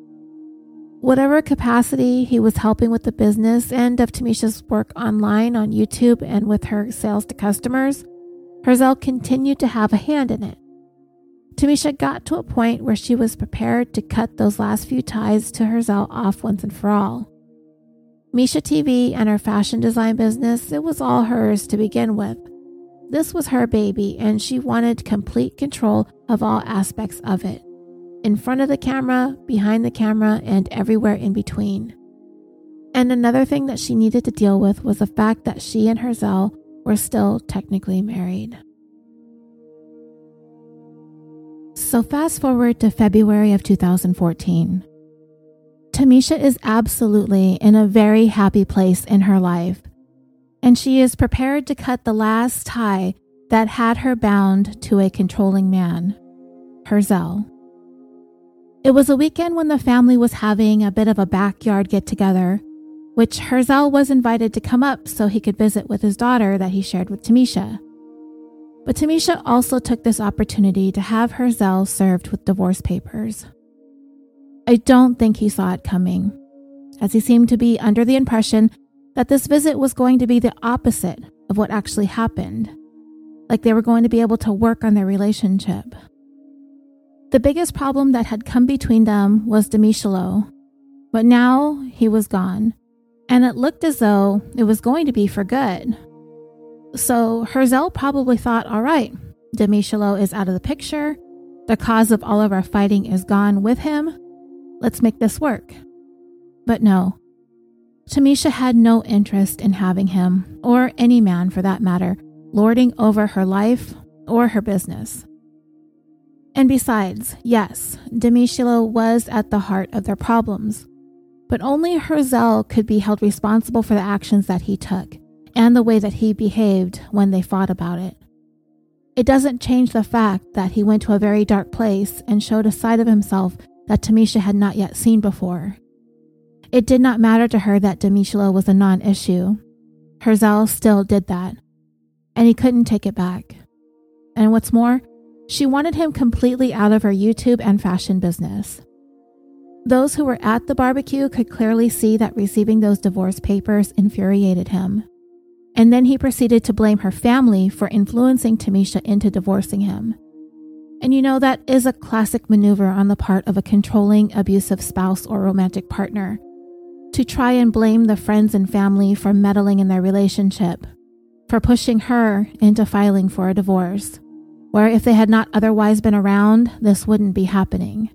Whatever capacity he was helping with the business and of Tamisha's work online on YouTube and with her sales to customers, Herzl continued to have a hand in it. Tamisha got to a point where she was prepared to cut those last few ties to Herzl off once and for all. Misha TV and her fashion design business, it was all hers to begin with. This was her baby, and she wanted complete control of all aspects of it in front of the camera, behind the camera, and everywhere in between. And another thing that she needed to deal with was the fact that she and Herzl were still technically married. So, fast forward to February of 2014. Tamisha is absolutely in a very happy place in her life, and she is prepared to cut the last tie that had her bound to a controlling man, Herzl. It was a weekend when the family was having a bit of a backyard get together, which Herzl was invited to come up so he could visit with his daughter that he shared with Tamisha. But Tamisha also took this opportunity to have Herzl served with divorce papers. I don't think he saw it coming, as he seemed to be under the impression that this visit was going to be the opposite of what actually happened, like they were going to be able to work on their relationship. The biggest problem that had come between them was Demishalo, but now he was gone, and it looked as though it was going to be for good. So Herzl probably thought, all right, Demishalo is out of the picture. The cause of all of our fighting is gone with him. Let's make this work. But no, Tamisha had no interest in having him, or any man for that matter, lording over her life or her business. And besides, yes, Demishalo was at the heart of their problems. But only Herzl could be held responsible for the actions that he took and the way that he behaved when they fought about it. It doesn't change the fact that he went to a very dark place and showed a side of himself that Tamisha had not yet seen before. It did not matter to her that Demishalo was a non issue. Herzl still did that, and he couldn't take it back. And what's more, she wanted him completely out of her YouTube and fashion business. Those who were at the barbecue could clearly see that receiving those divorce papers infuriated him. And then he proceeded to blame her family for influencing Tamisha into divorcing him. And you know, that is a classic maneuver on the part of a controlling, abusive spouse or romantic partner to try and blame the friends and family for meddling in their relationship, for pushing her into filing for a divorce where if they had not otherwise been around, this wouldn't be happening.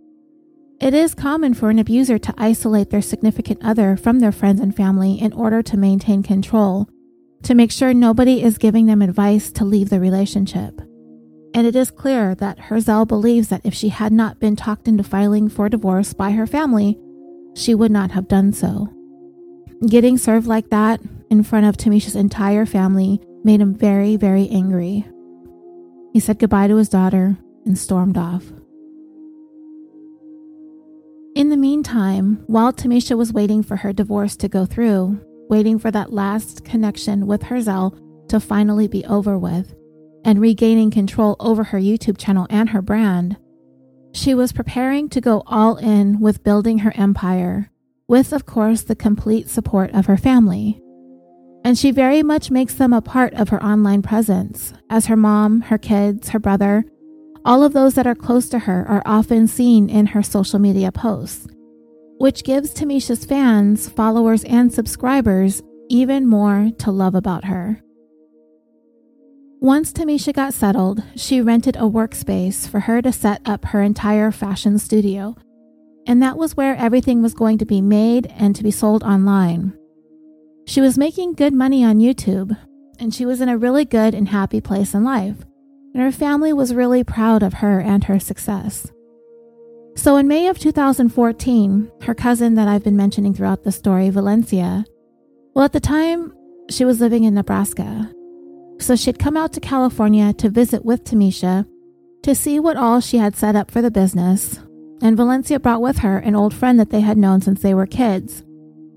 It is common for an abuser to isolate their significant other from their friends and family in order to maintain control, to make sure nobody is giving them advice to leave the relationship. And it is clear that Herzl believes that if she had not been talked into filing for divorce by her family, she would not have done so. Getting served like that in front of Tamisha's entire family made him very, very angry. He said goodbye to his daughter and stormed off. In the meantime, while Tamisha was waiting for her divorce to go through, waiting for that last connection with Herzl to finally be over with, and regaining control over her YouTube channel and her brand, she was preparing to go all in with building her empire, with, of course, the complete support of her family and she very much makes them a part of her online presence, as her mom, her kids, her brother, all of those that are close to her are often seen in her social media posts, which gives Tamisha's fans, followers, and subscribers even more to love about her. Once Tamisha got settled, she rented a workspace for her to set up her entire fashion studio, and that was where everything was going to be made and to be sold online. She was making good money on YouTube, and she was in a really good and happy place in life, and her family was really proud of her and her success. So, in May of 2014, her cousin that I've been mentioning throughout the story, Valencia, well, at the time, she was living in Nebraska. So, she'd come out to California to visit with Tamisha to see what all she had set up for the business. And Valencia brought with her an old friend that they had known since they were kids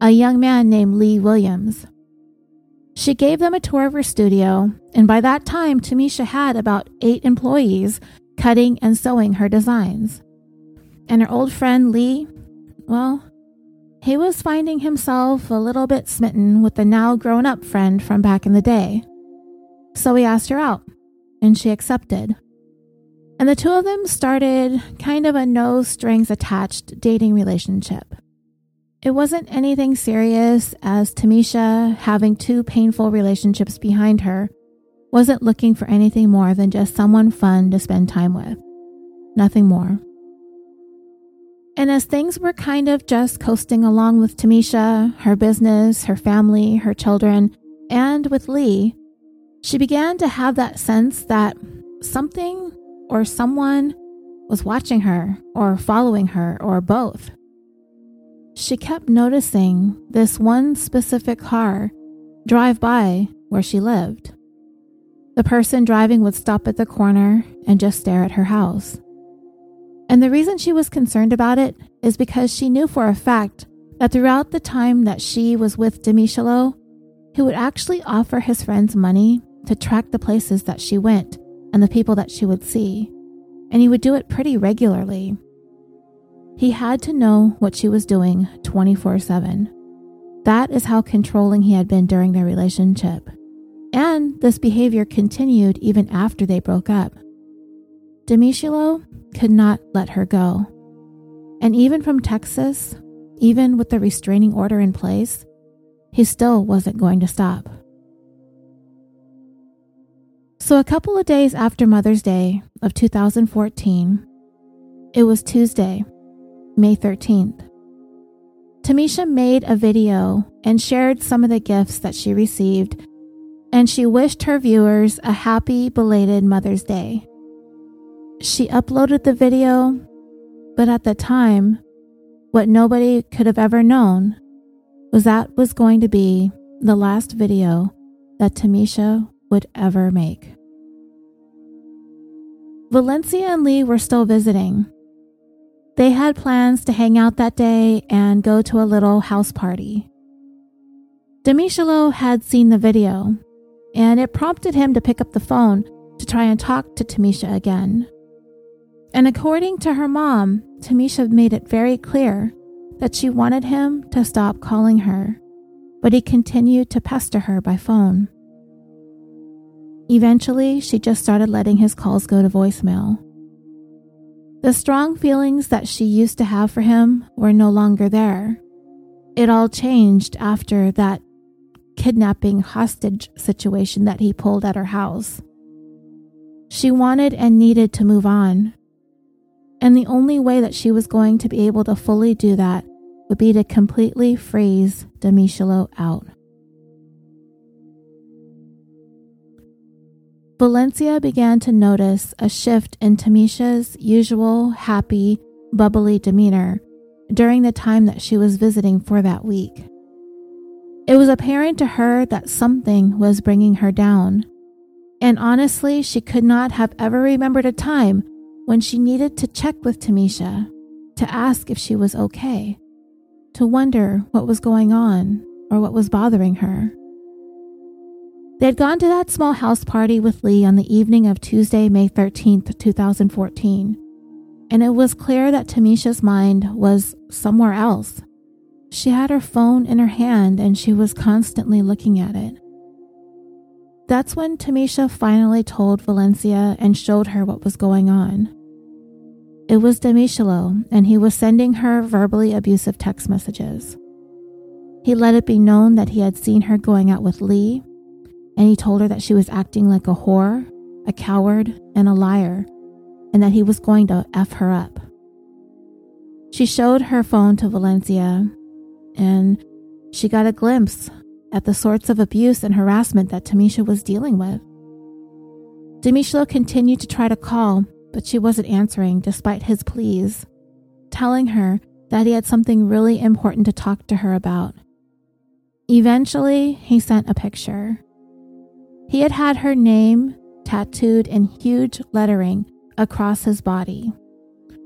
a young man named Lee Williams. She gave them a tour of her studio, and by that time, Tamisha had about eight employees cutting and sewing her designs. And her old friend Lee, well, he was finding himself a little bit smitten with the now grown up friend from back in the day. So he asked her out, and she accepted. And the two of them started kind of a no strings attached dating relationship. It wasn't anything serious, as Tamisha, having two painful relationships behind her, wasn't looking for anything more than just someone fun to spend time with. Nothing more. And as things were kind of just coasting along with Tamisha, her business, her family, her children, and with Lee, she began to have that sense that something or someone was watching her or following her or both. She kept noticing this one specific car drive by where she lived. The person driving would stop at the corner and just stare at her house. And the reason she was concerned about it is because she knew for a fact that throughout the time that she was with Demishalo, he would actually offer his friends money to track the places that she went and the people that she would see, and he would do it pretty regularly. He had to know what she was doing 24 7. That is how controlling he had been during their relationship. And this behavior continued even after they broke up. Demishalo could not let her go. And even from Texas, even with the restraining order in place, he still wasn't going to stop. So, a couple of days after Mother's Day of 2014, it was Tuesday, May 13th. Tamisha made a video and shared some of the gifts that she received, and she wished her viewers a happy belated Mother's Day. She uploaded the video, but at the time, what nobody could have ever known was that was going to be the last video that Tamisha would ever make. Valencia and Lee were still visiting, they had plans to hang out that day and go to a little house party. Demishalo had seen the video, and it prompted him to pick up the phone to try and talk to Tamisha again. And according to her mom, Tamisha made it very clear that she wanted him to stop calling her, but he continued to pester her by phone. Eventually, she just started letting his calls go to voicemail. The strong feelings that she used to have for him were no longer there. It all changed after that kidnapping hostage situation that he pulled at her house. She wanted and needed to move on. And the only way that she was going to be able to fully do that would be to completely freeze Demishalo out. Valencia began to notice a shift in Tamisha's usual happy, bubbly demeanor during the time that she was visiting for that week. It was apparent to her that something was bringing her down, and honestly, she could not have ever remembered a time when she needed to check with Tamisha to ask if she was okay, to wonder what was going on or what was bothering her. They had gone to that small house party with Lee on the evening of Tuesday, May 13th, 2014, and it was clear that Tamisha's mind was somewhere else. She had her phone in her hand and she was constantly looking at it. That's when Tamisha finally told Valencia and showed her what was going on. It was Demishalo, and he was sending her verbally abusive text messages. He let it be known that he had seen her going out with Lee and he told her that she was acting like a whore, a coward, and a liar, and that he was going to F her up. She showed her phone to Valencia, and she got a glimpse at the sorts of abuse and harassment that Tamisha was dealing with. Demishalo continued to try to call, but she wasn't answering despite his pleas, telling her that he had something really important to talk to her about. Eventually, he sent a picture. He had had her name tattooed in huge lettering across his body,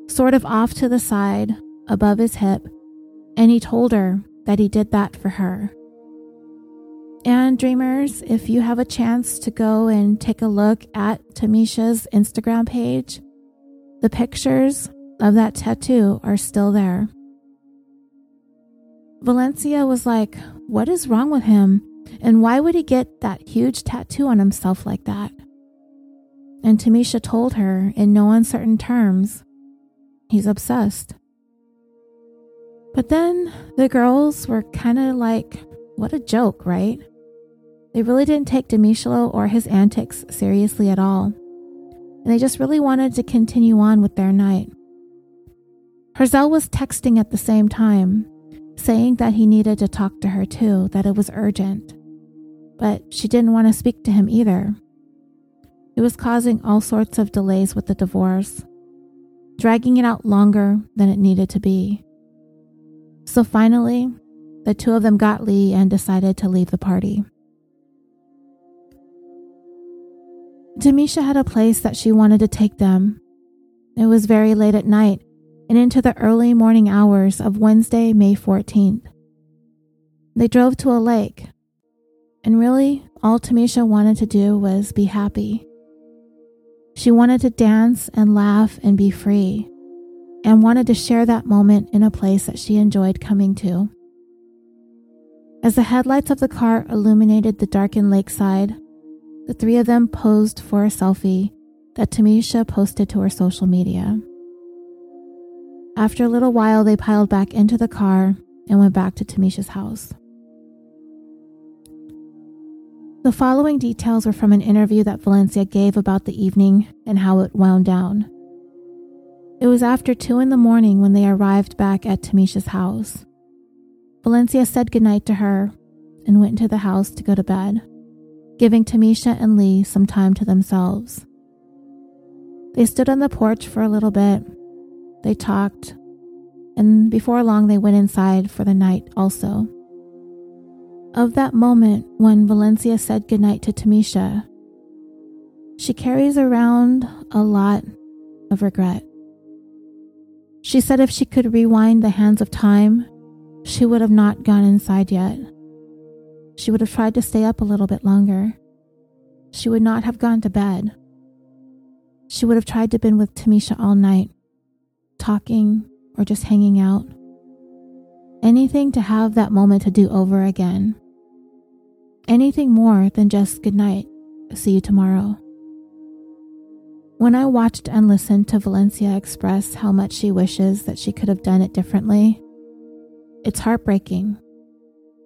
sort of off to the side, above his hip, and he told her that he did that for her. And dreamers, if you have a chance to go and take a look at Tamisha's Instagram page, the pictures of that tattoo are still there. Valencia was like, What is wrong with him? And why would he get that huge tattoo on himself like that? And Tamisha told her in no uncertain terms, He's obsessed. But then the girls were kind of like, What a joke, right? They really didn't take Demishalo or his antics seriously at all. And they just really wanted to continue on with their night. Herzl was texting at the same time, saying that he needed to talk to her too, that it was urgent. But she didn't want to speak to him either. It was causing all sorts of delays with the divorce, dragging it out longer than it needed to be. So finally, the two of them got Lee and decided to leave the party. Demisha had a place that she wanted to take them. It was very late at night and into the early morning hours of Wednesday, May 14th. They drove to a lake, and really, all Tamisha wanted to do was be happy. She wanted to dance and laugh and be free, and wanted to share that moment in a place that she enjoyed coming to. As the headlights of the car illuminated the darkened lakeside, the three of them posed for a selfie that Tamisha posted to her social media. After a little while, they piled back into the car and went back to Tamisha's house. The following details were from an interview that Valencia gave about the evening and how it wound down. It was after 2 in the morning when they arrived back at Tamisha's house. Valencia said goodnight to her and went into the house to go to bed giving Tamisha and Lee some time to themselves. They stood on the porch for a little bit. They talked, and before long, they went inside for the night also. Of that moment when Valencia said goodnight to Tamisha, she carries around a lot of regret. She said if she could rewind the hands of time, she would have not gone inside yet she would have tried to stay up a little bit longer. She would not have gone to bed. She would have tried to been with Tamisha all night, talking or just hanging out. Anything to have that moment to do over again. Anything more than just good night, see you tomorrow. When I watched and listened to Valencia express how much she wishes that she could have done it differently, it's heartbreaking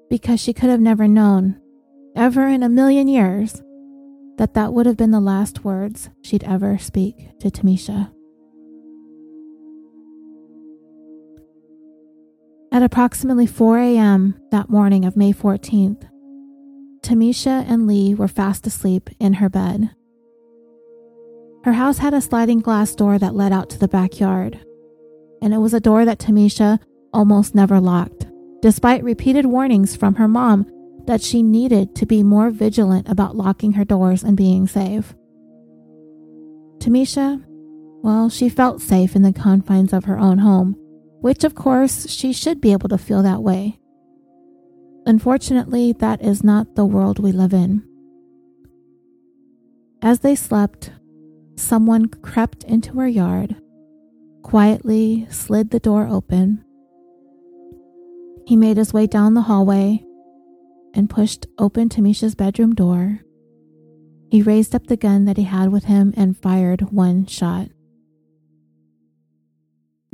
because she could have never known, ever in a million years, that that would have been the last words she'd ever speak to Tamisha. At approximately 4 a.m. that morning of May 14th, Tamisha and Lee were fast asleep in her bed. Her house had a sliding glass door that led out to the backyard, and it was a door that Tamisha almost never locked despite repeated warnings from her mom that she needed to be more vigilant about locking her doors and being safe. Tamisha, well, she felt safe in the confines of her own home, which of course she should be able to feel that way. Unfortunately, that is not the world we live in. As they slept, someone crept into her yard, quietly slid the door open, he made his way down the hallway and pushed open Tamisha's bedroom door. He raised up the gun that he had with him and fired one shot.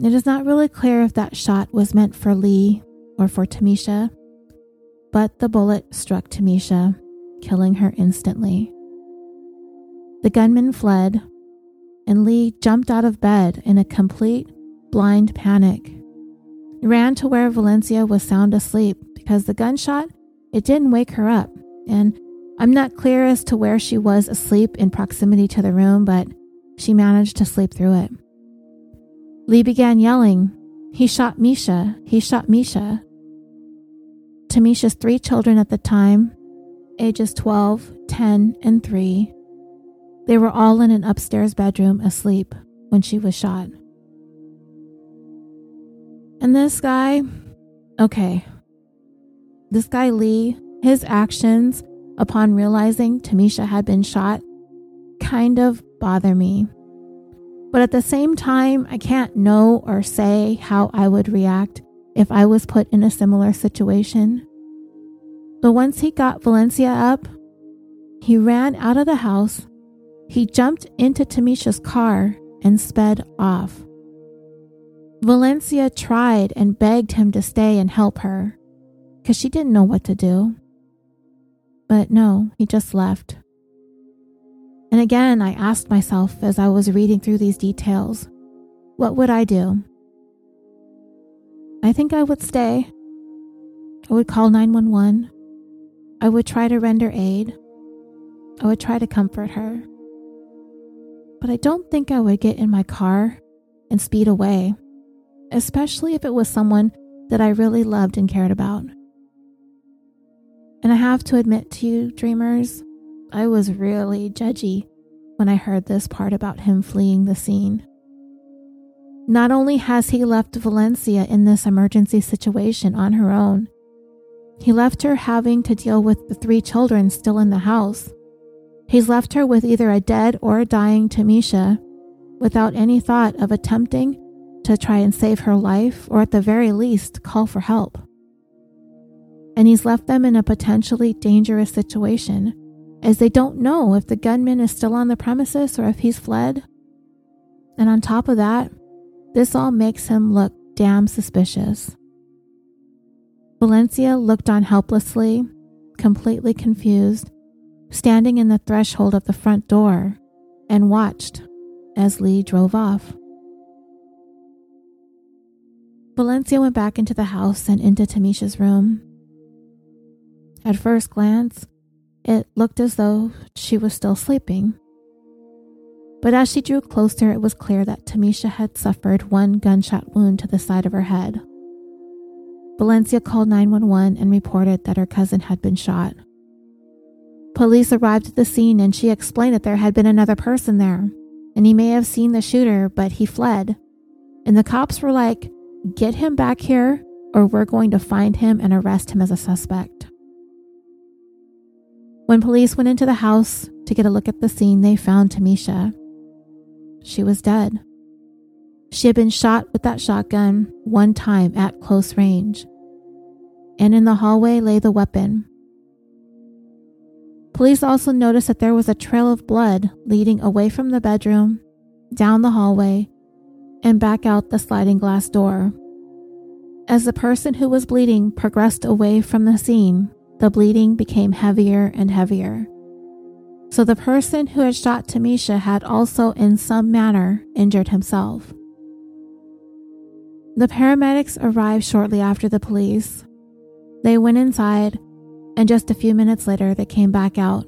It is not really clear if that shot was meant for Lee or for Tamisha, but the bullet struck Tamisha, killing her instantly. The gunman fled, and Lee jumped out of bed in a complete blind panic ran to where Valencia was sound asleep because the gunshot, it didn't wake her up. And I'm not clear as to where she was asleep in proximity to the room, but she managed to sleep through it. Lee began yelling, He shot Misha! He shot Misha! Tamisha's three children at the time, ages 12, 10, and 3, they were all in an upstairs bedroom asleep when she was shot. And this guy, okay. This guy, Lee, his actions upon realizing Tamisha had been shot kind of bother me. But at the same time, I can't know or say how I would react if I was put in a similar situation. But once he got Valencia up, he ran out of the house, he jumped into Tamisha's car, and sped off. Valencia tried and begged him to stay and help her because she didn't know what to do. But no, he just left. And again, I asked myself as I was reading through these details, what would I do? I think I would stay. I would call 911. I would try to render aid. I would try to comfort her. But I don't think I would get in my car and speed away, especially if it was someone that I really loved and cared about. And I have to admit to you, dreamers, I was really judgy when I heard this part about him fleeing the scene. Not only has he left Valencia in this emergency situation on her own, he left her having to deal with the three children still in the house. He's left her with either a dead or a dying Tamisha without any thought of attempting to try and save her life or at the very least call for help. And he's left them in a potentially dangerous situation as they don't know if the gunman is still on the premises or if he's fled. And on top of that, this all makes him look damn suspicious. Valencia looked on helplessly, completely confused, standing in the threshold of the front door, and watched as Lee drove off. Valencia went back into the house and into Tamisha's room. At first glance, it looked as though she was still sleeping. But as she drew closer, it was clear that Tamisha had suffered one gunshot wound to the side of her head. Valencia called 911 and reported that her cousin had been shot. Police arrived at the scene and she explained that there had been another person there, and he may have seen the shooter, but he fled. And the cops were like, Get him back here, or we're going to find him and arrest him as a suspect. When police went into the house to get a look at the scene, they found Tamisha. She was dead. She had been shot with that shotgun one time at close range, and in the hallway lay the weapon. Police also noticed that there was a trail of blood leading away from the bedroom, down the hallway, and back out the sliding glass door. As the person who was bleeding progressed away from the scene, the bleeding became heavier and heavier. So the person who had shot Tamisha had also, in some manner, injured himself. The paramedics arrived shortly after the police. They went inside, and just a few minutes later, they came back out.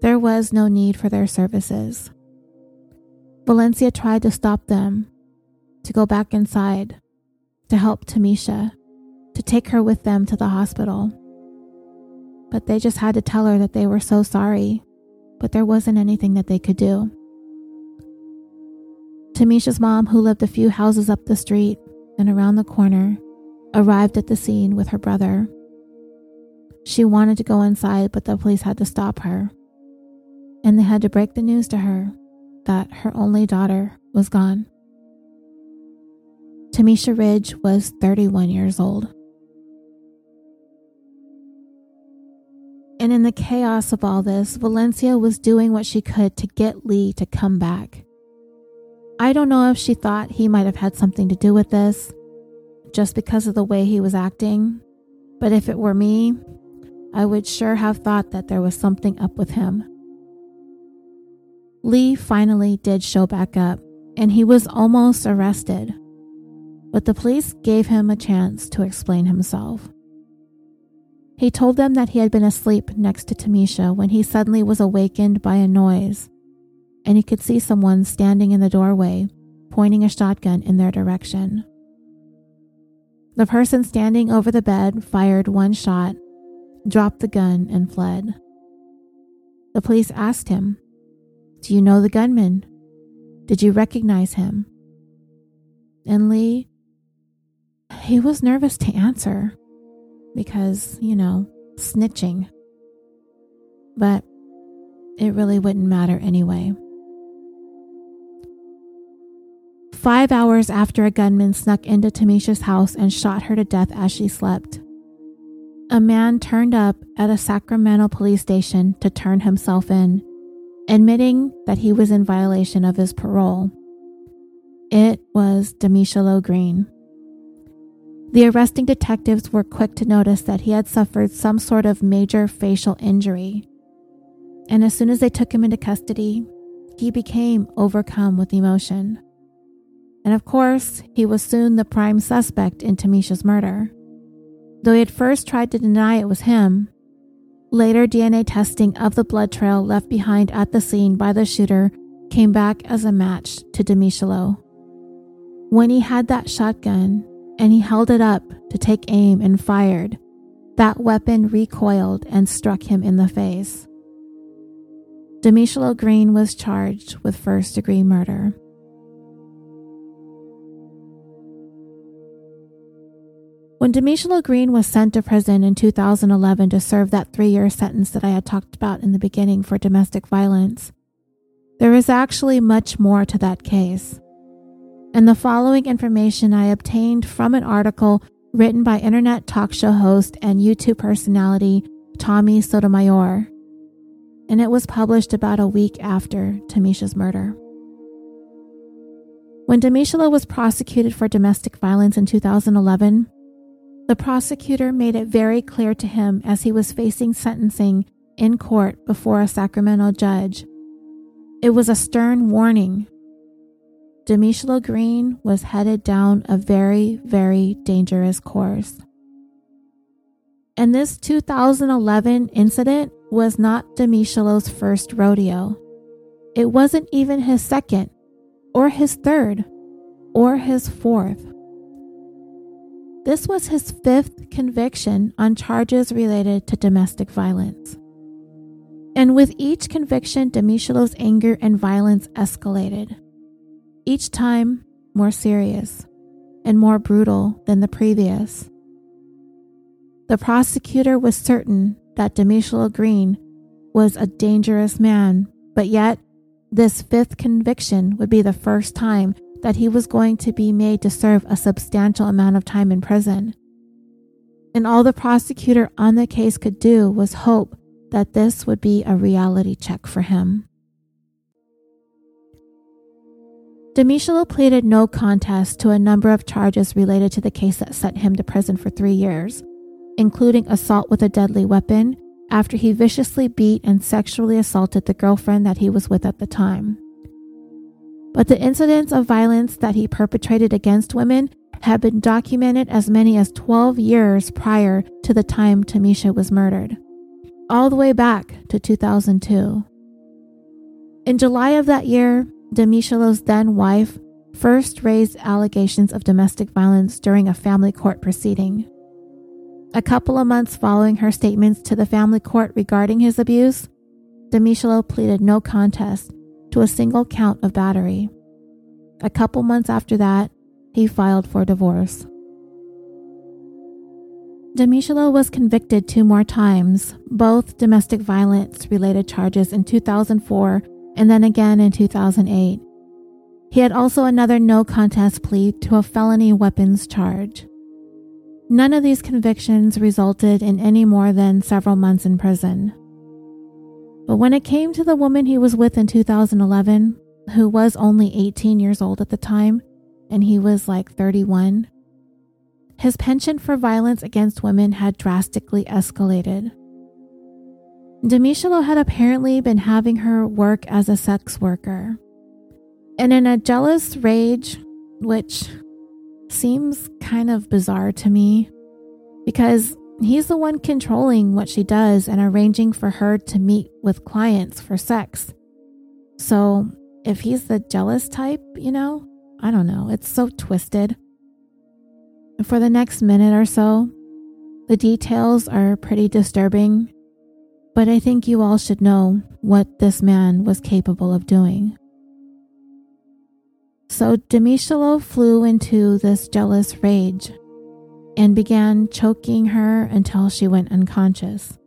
There was no need for their services. Valencia tried to stop them, to go back inside, to help Tamisha, to take her with them to the hospital. But they just had to tell her that they were so sorry, but there wasn't anything that they could do. Tamisha's mom, who lived a few houses up the street and around the corner, arrived at the scene with her brother. She wanted to go inside, but the police had to stop her. And they had to break the news to her that her only daughter was gone. Tamisha Ridge was 31 years old. And in the chaos of all this, Valencia was doing what she could to get Lee to come back. I don't know if she thought he might have had something to do with this, just because of the way he was acting, but if it were me, I would sure have thought that there was something up with him. Lee finally did show back up, and he was almost arrested, but the police gave him a chance to explain himself. He told them that he had been asleep next to Tamisha when he suddenly was awakened by a noise, and he could see someone standing in the doorway, pointing a shotgun in their direction. The person standing over the bed fired one shot, dropped the gun, and fled. The police asked him, Do you know the gunman? Did you recognize him? And Lee, he was nervous to answer because, you know, snitching. But it really wouldn't matter anyway. five hours after a gunman snuck into Tamisha's house and shot her to death as she slept. A man turned up at a Sacramento police station to turn himself in, admitting that he was in violation of his parole. It was Demishalo Green. The arresting detectives were quick to notice that he had suffered some sort of major facial injury. And as soon as they took him into custody, he became overcome with emotion. And of course, he was soon the prime suspect in Tamisha's murder. Though he had first tried to deny it was him, later DNA testing of the blood trail left behind at the scene by the shooter came back as a match to Demishalo. When he had that shotgun and he held it up to take aim and fired, that weapon recoiled and struck him in the face. Demishalo Green was charged with first degree murder. When Demishalo Green was sent to prison in 2011 to serve that three year sentence that I had talked about in the beginning for domestic violence, there is actually much more to that case. And the following information I obtained from an article written by internet talk show host and YouTube personality Tommy Sotomayor. And it was published about a week after Tamisha's murder. When Demishalo was prosecuted for domestic violence in 2011, the prosecutor made it very clear to him as he was facing sentencing in court before a Sacramento judge. It was a stern warning. Demishalo Green was headed down a very, very dangerous course. And this 2011 incident was not Demishalo's first rodeo. It wasn't even his second, or his third, or his fourth. This was his fifth conviction on charges related to domestic violence. And with each conviction, Demishalo's anger and violence escalated. Each time more serious and more brutal than the previous. The prosecutor was certain that Demishalo Green was a dangerous man, but yet this fifth conviction would be the first time that he was going to be made to serve a substantial amount of time in prison. And all the prosecutor on the case could do was hope that this would be a reality check for him. Demishalo pleaded no contest to a number of charges related to the case that sent him to prison for three years, including assault with a deadly weapon after he viciously beat and sexually assaulted the girlfriend that he was with at the time but the incidents of violence that he perpetrated against women have been documented as many as 12 years prior to the time Tamisha was murdered, all the way back to 2002. In July of that year, Demishalo's then wife first raised allegations of domestic violence during a family court proceeding. A couple of months following her statements to the family court regarding his abuse, Demishalo pleaded no contest to a single count of battery. A couple months after that, he filed for divorce. Demishalo was convicted two more times, both domestic violence related charges in 2004 and then again in 2008. He had also another no contest plea to a felony weapons charge. None of these convictions resulted in any more than several months in prison. But when it came to the woman he was with in 2011, who was only 18 years old at the time, and he was like 31, his penchant for violence against women had drastically escalated. Demishalo had apparently been having her work as a sex worker. And in a jealous rage, which seems kind of bizarre to me, because He's the one controlling what she does and arranging for her to meet with clients for sex. So, if he's the jealous type, you know, I don't know, it's so twisted. For the next minute or so, the details are pretty disturbing, but I think you all should know what this man was capable of doing. So Demishalo flew into this jealous rage and began choking her until she went unconscious.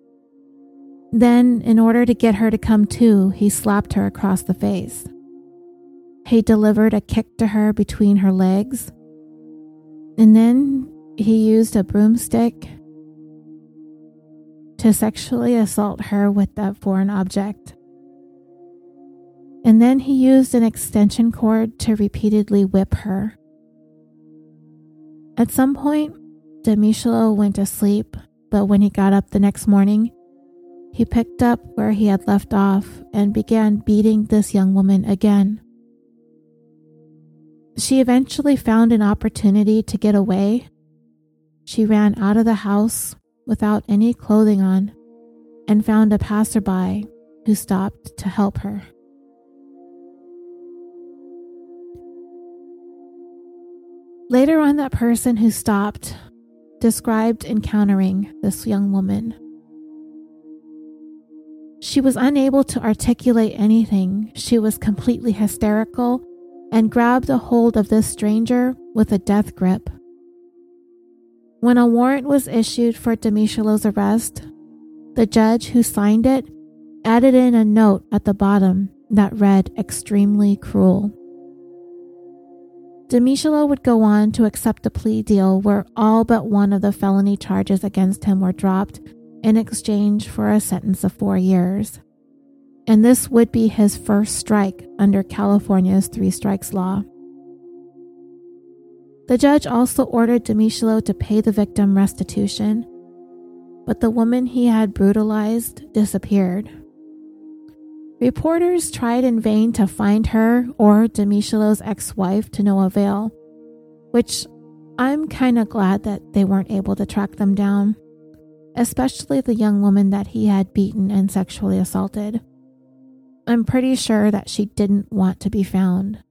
Then, in order to get her to come to, he slapped her across the face. he delivered a kick to her between her legs. And then he used a broomstick to sexually assault her with that foreign object. And then he used an extension cord to repeatedly whip her. At some point, Demishalo went to sleep, but when he got up the next morning, he picked up where he had left off and began beating this young woman again. She eventually found an opportunity to get away. She ran out of the house without any clothing on and found a passerby who stopped to help her. Later on, that person who stopped described encountering this young woman. She was unable to articulate anything. She was completely hysterical and grabbed a hold of this stranger with a death grip. When a warrant was issued for Demishalo's arrest, the judge who signed it added in a note at the bottom that read extremely cruel. Demishalo would go on to accept a plea deal where all but one of the felony charges against him were dropped in exchange for a sentence of four years. And this would be his first strike under California's three strikes law. The judge also ordered Demishalo to pay the victim restitution, but the woman he had brutalized disappeared. Reporters tried in vain to find her or Demishalo's ex wife to no avail, which I'm kind of glad that they weren't able to track them down, especially the young woman that he had beaten and sexually assaulted. I'm pretty sure that she didn't want to be found.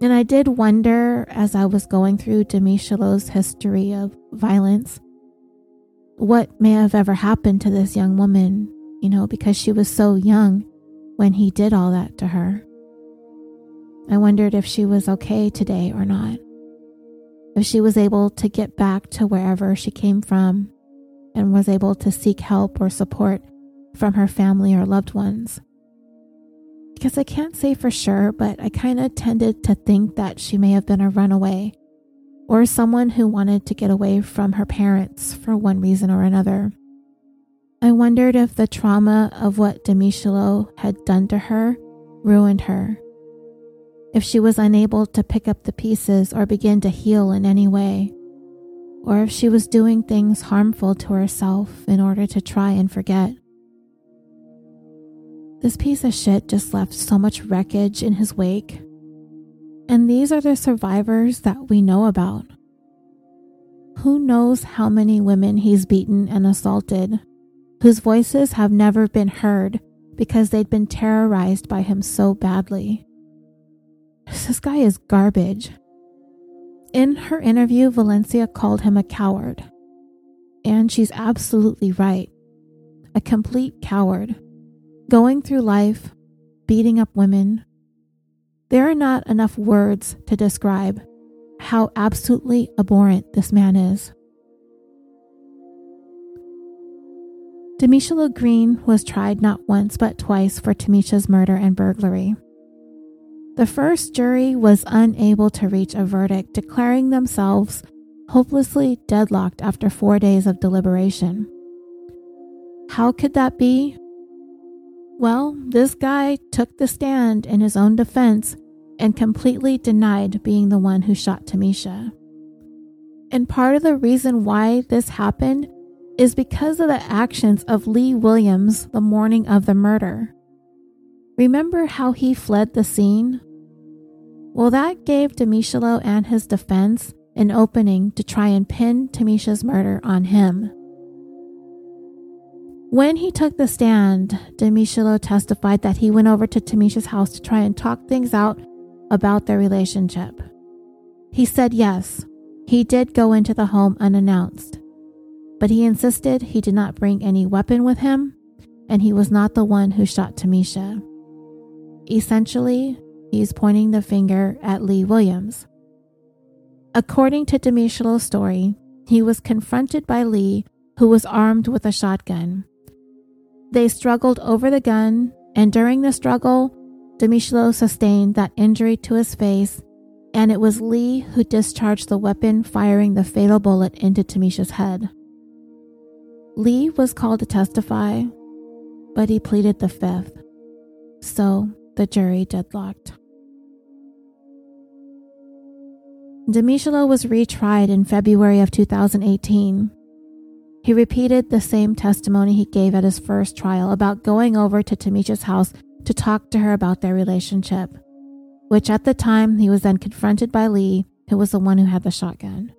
And I did wonder as I was going through Demishalo's history of violence what may have ever happened to this young woman you know, because she was so young when he did all that to her. I wondered if she was okay today or not. If she was able to get back to wherever she came from and was able to seek help or support from her family or loved ones. Because I can't say for sure, but I kind of tended to think that she may have been a runaway or someone who wanted to get away from her parents for one reason or another. I wondered if the trauma of what Demishalo had done to her ruined her. If she was unable to pick up the pieces or begin to heal in any way. Or if she was doing things harmful to herself in order to try and forget. This piece of shit just left so much wreckage in his wake. And these are the survivors that we know about. Who knows how many women he's beaten and assaulted whose voices have never been heard because they'd been terrorized by him so badly. This guy is garbage. In her interview, Valencia called him a coward. And she's absolutely right. A complete coward. Going through life, beating up women. There are not enough words to describe how absolutely abhorrent this man is. Demishalo Green was tried not once but twice for Tamisha's murder and burglary. The first jury was unable to reach a verdict, declaring themselves hopelessly deadlocked after four days of deliberation. How could that be? Well, this guy took the stand in his own defense and completely denied being the one who shot Tamisha. And part of the reason why this happened is because of the actions of Lee Williams the morning of the murder. Remember how he fled the scene? Well, that gave Demishalo and his defense an opening to try and pin Tamisha's murder on him. When he took the stand, Demishalo testified that he went over to Tamisha's house to try and talk things out about their relationship. He said yes, he did go into the home unannounced but he insisted he did not bring any weapon with him and he was not the one who shot Tamisha. Essentially, he's pointing the finger at Lee Williams. According to Demishalo's story, he was confronted by Lee, who was armed with a shotgun. They struggled over the gun, and during the struggle, Demishalo sustained that injury to his face, and it was Lee who discharged the weapon, firing the fatal bullet into Tamisha's head. Lee was called to testify, but he pleaded the fifth, so the jury deadlocked. Demishalo was retried in February of 2018. He repeated the same testimony he gave at his first trial about going over to Tamisha's house to talk to her about their relationship, which at the time he was then confronted by Lee, who was the one who had the shotgun.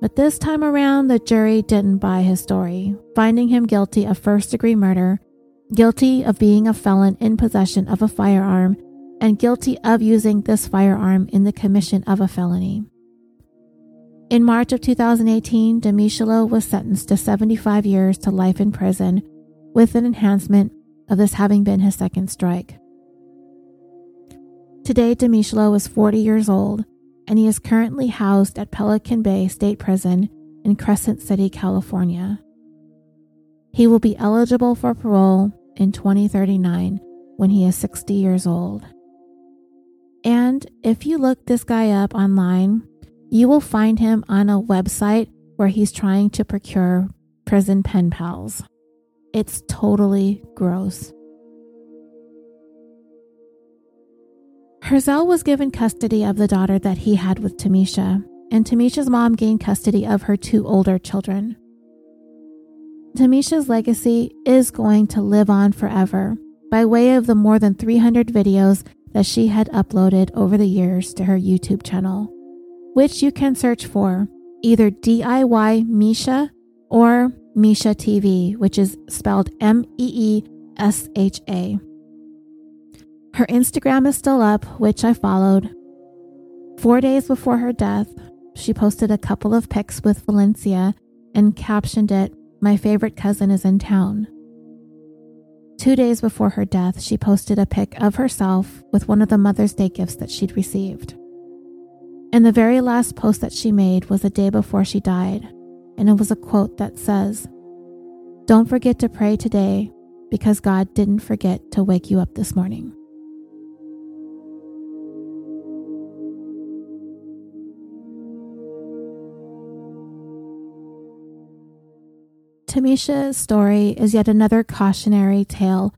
But this time around, the jury didn't buy his story, finding him guilty of first degree murder, guilty of being a felon in possession of a firearm, and guilty of using this firearm in the commission of a felony. In March of 2018, Demishalo was sentenced to 75 years to life in prison with an enhancement of this having been his second strike. Today, Demishalo is 40 years old and he is currently housed at Pelican Bay State Prison in Crescent City, California. He will be eligible for parole in 2039 when he is 60 years old. And if you look this guy up online, you will find him on a website where he's trying to procure prison pen pals. It's totally gross. Herzl was given custody of the daughter that he had with Tamisha, and Tamisha's mom gained custody of her two older children. Tamisha's legacy is going to live on forever by way of the more than 300 videos that she had uploaded over the years to her YouTube channel, which you can search for either DIY Meesha or Meesha TV, which is spelled M E E S H A. Her Instagram is still up, which I followed. Four days before her death, she posted a couple of pics with Valencia and captioned it, My favorite cousin is in town. Two days before her death, she posted a pic of herself with one of the Mother's Day gifts that she'd received. And the very last post that she made was the day before she died, and it was a quote that says, Don't forget to pray today because God didn't forget to wake you up this morning. Tamisha's story is yet another cautionary tale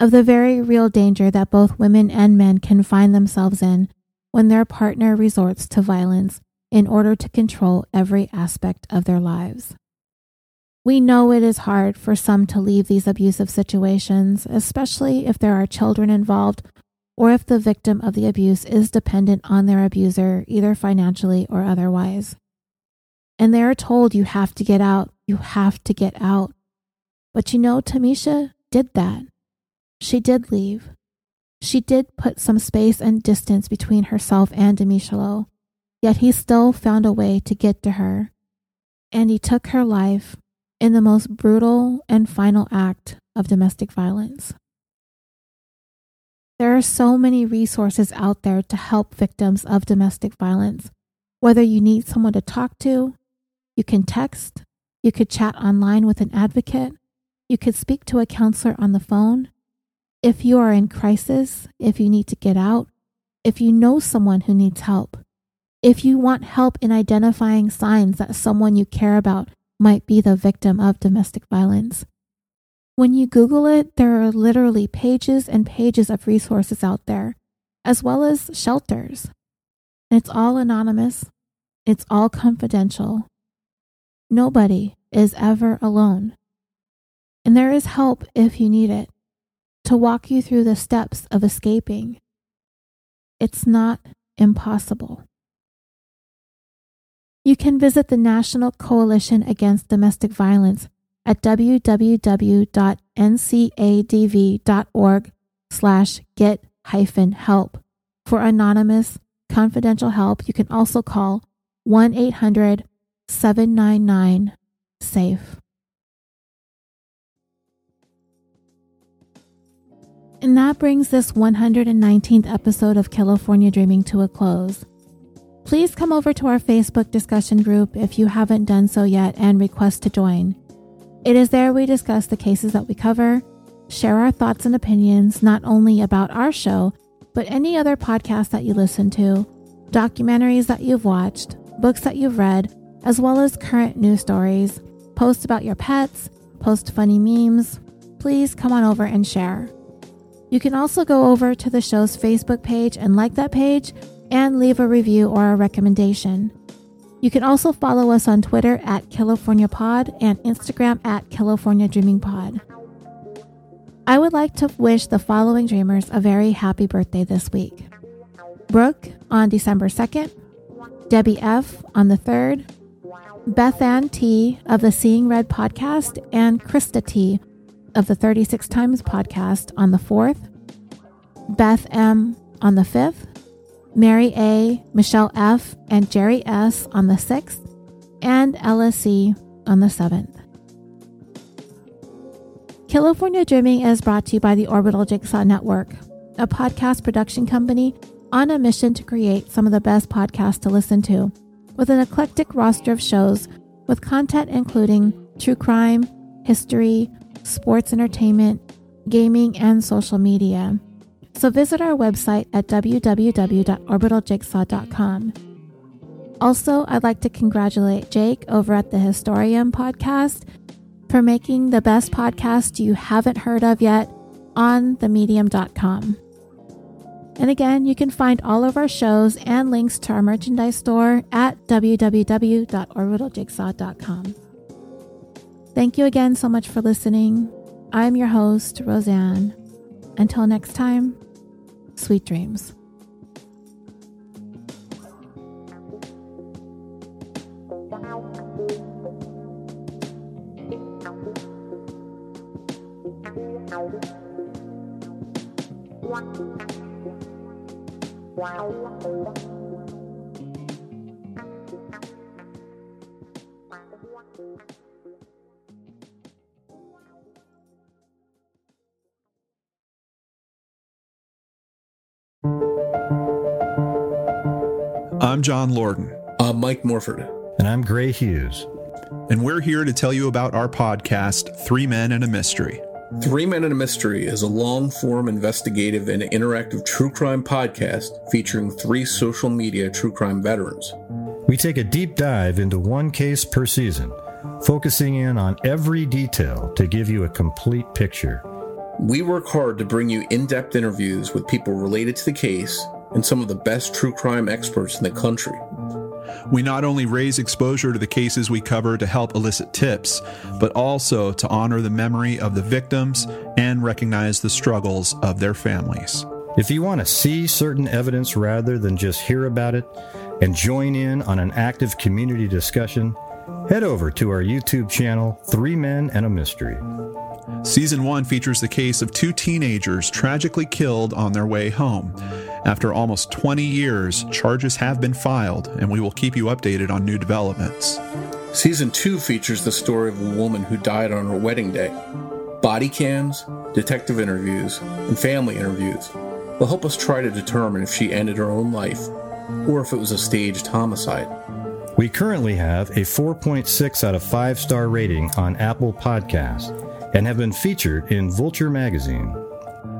of the very real danger that both women and men can find themselves in when their partner resorts to violence in order to control every aspect of their lives. We know it is hard for some to leave these abusive situations, especially if there are children involved or if the victim of the abuse is dependent on their abuser, either financially or otherwise. And they are told you have to get out you have to get out. But you know, Tamisha did that. She did leave. She did put some space and distance between herself and Demishalo, yet he still found a way to get to her. And he took her life in the most brutal and final act of domestic violence. There are so many resources out there to help victims of domestic violence. Whether you need someone to talk to, you can text, you could chat online with an advocate. You could speak to a counselor on the phone. If you are in crisis, if you need to get out, if you know someone who needs help, if you want help in identifying signs that someone you care about might be the victim of domestic violence. When you Google it, there are literally pages and pages of resources out there, as well as shelters. And it's all anonymous, it's all confidential, Nobody is ever alone. And there is help if you need it to walk you through the steps of escaping. It's not impossible. You can visit the National Coalition Against Domestic Violence at www.ncadv.org slash get hyphen help. For anonymous, confidential help, you can also call 1 800 799 safe. And that brings this 119th episode of California Dreaming to a close. Please come over to our Facebook discussion group if you haven't done so yet and request to join. It is there we discuss the cases that we cover, share our thoughts and opinions not only about our show, but any other podcast that you listen to, documentaries that you've watched, books that you've read, as well as current news stories. Post about your pets, post funny memes. Please come on over and share. You can also go over to the show's Facebook page and like that page and leave a review or a recommendation. You can also follow us on Twitter at California Pod and Instagram at California Dreaming Pod. I would like to wish the following dreamers a very happy birthday this week. Brooke on December 2nd, Debbie F on the 3rd, Beth Ann T of the Seeing Red podcast, and Krista T of the 36 Times podcast on the 4th, Beth M on the 5th, Mary A, Michelle F, and Jerry S on the 6th, and Ella C on the 7th. California Dreaming is brought to you by the Orbital Jigsaw Network, a podcast production company on a mission to create some of the best podcasts to listen to, with an eclectic roster of shows with content including true crime, history, sports entertainment, gaming, and social media. So visit our website at www.orbitaljigsaw.com. Also, I'd like to congratulate Jake over at the Historium podcast for making the best podcast you haven't heard of yet on themedium.com. And again, you can find all of our shows and links to our merchandise store at www.orbitaljigsaw.com. Thank you again so much for listening. I'm your host, Roseanne. Until next time, sweet dreams. John Lorden. I'm Mike Morford. And I'm Gray Hughes. And we're here to tell you about our podcast, Three Men and a Mystery. Three Men and a Mystery is a long form investigative and interactive true crime podcast featuring three social media true crime veterans. We take a deep dive into one case per season, focusing in on every detail to give you a complete picture. We work hard to bring you in depth interviews with people related to the case and some of the best true crime experts in the country. We not only raise exposure to the cases we cover to help elicit tips, but also to honor the memory of the victims and recognize the struggles of their families. If you want to see certain evidence rather than just hear about it and join in on an active community discussion, head over to our YouTube channel, Three Men and a Mystery. Season 1 features the case of two teenagers tragically killed on their way home. After almost 20 years, charges have been filed, and we will keep you updated on new developments. Season 2 features the story of a woman who died on her wedding day. Body cams, detective interviews, and family interviews will help us try to determine if she ended her own life or if it was a staged homicide. We currently have a 4.6 out of 5 star rating on Apple Podcasts and have been featured in Vulture Magazine.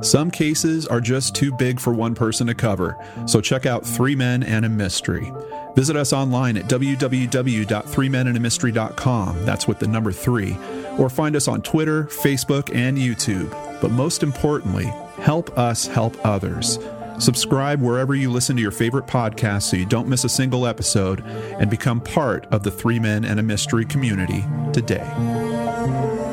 Some cases are just too big for one person to cover, so check out Three Men and a Mystery. Visit us online at www.threemenandamystery.com. That's with the number three. Or find us on Twitter, Facebook, and YouTube. But most importantly, help us help others. Subscribe wherever you listen to your favorite podcast so you don't miss a single episode and become part of the Three Men and a Mystery community today.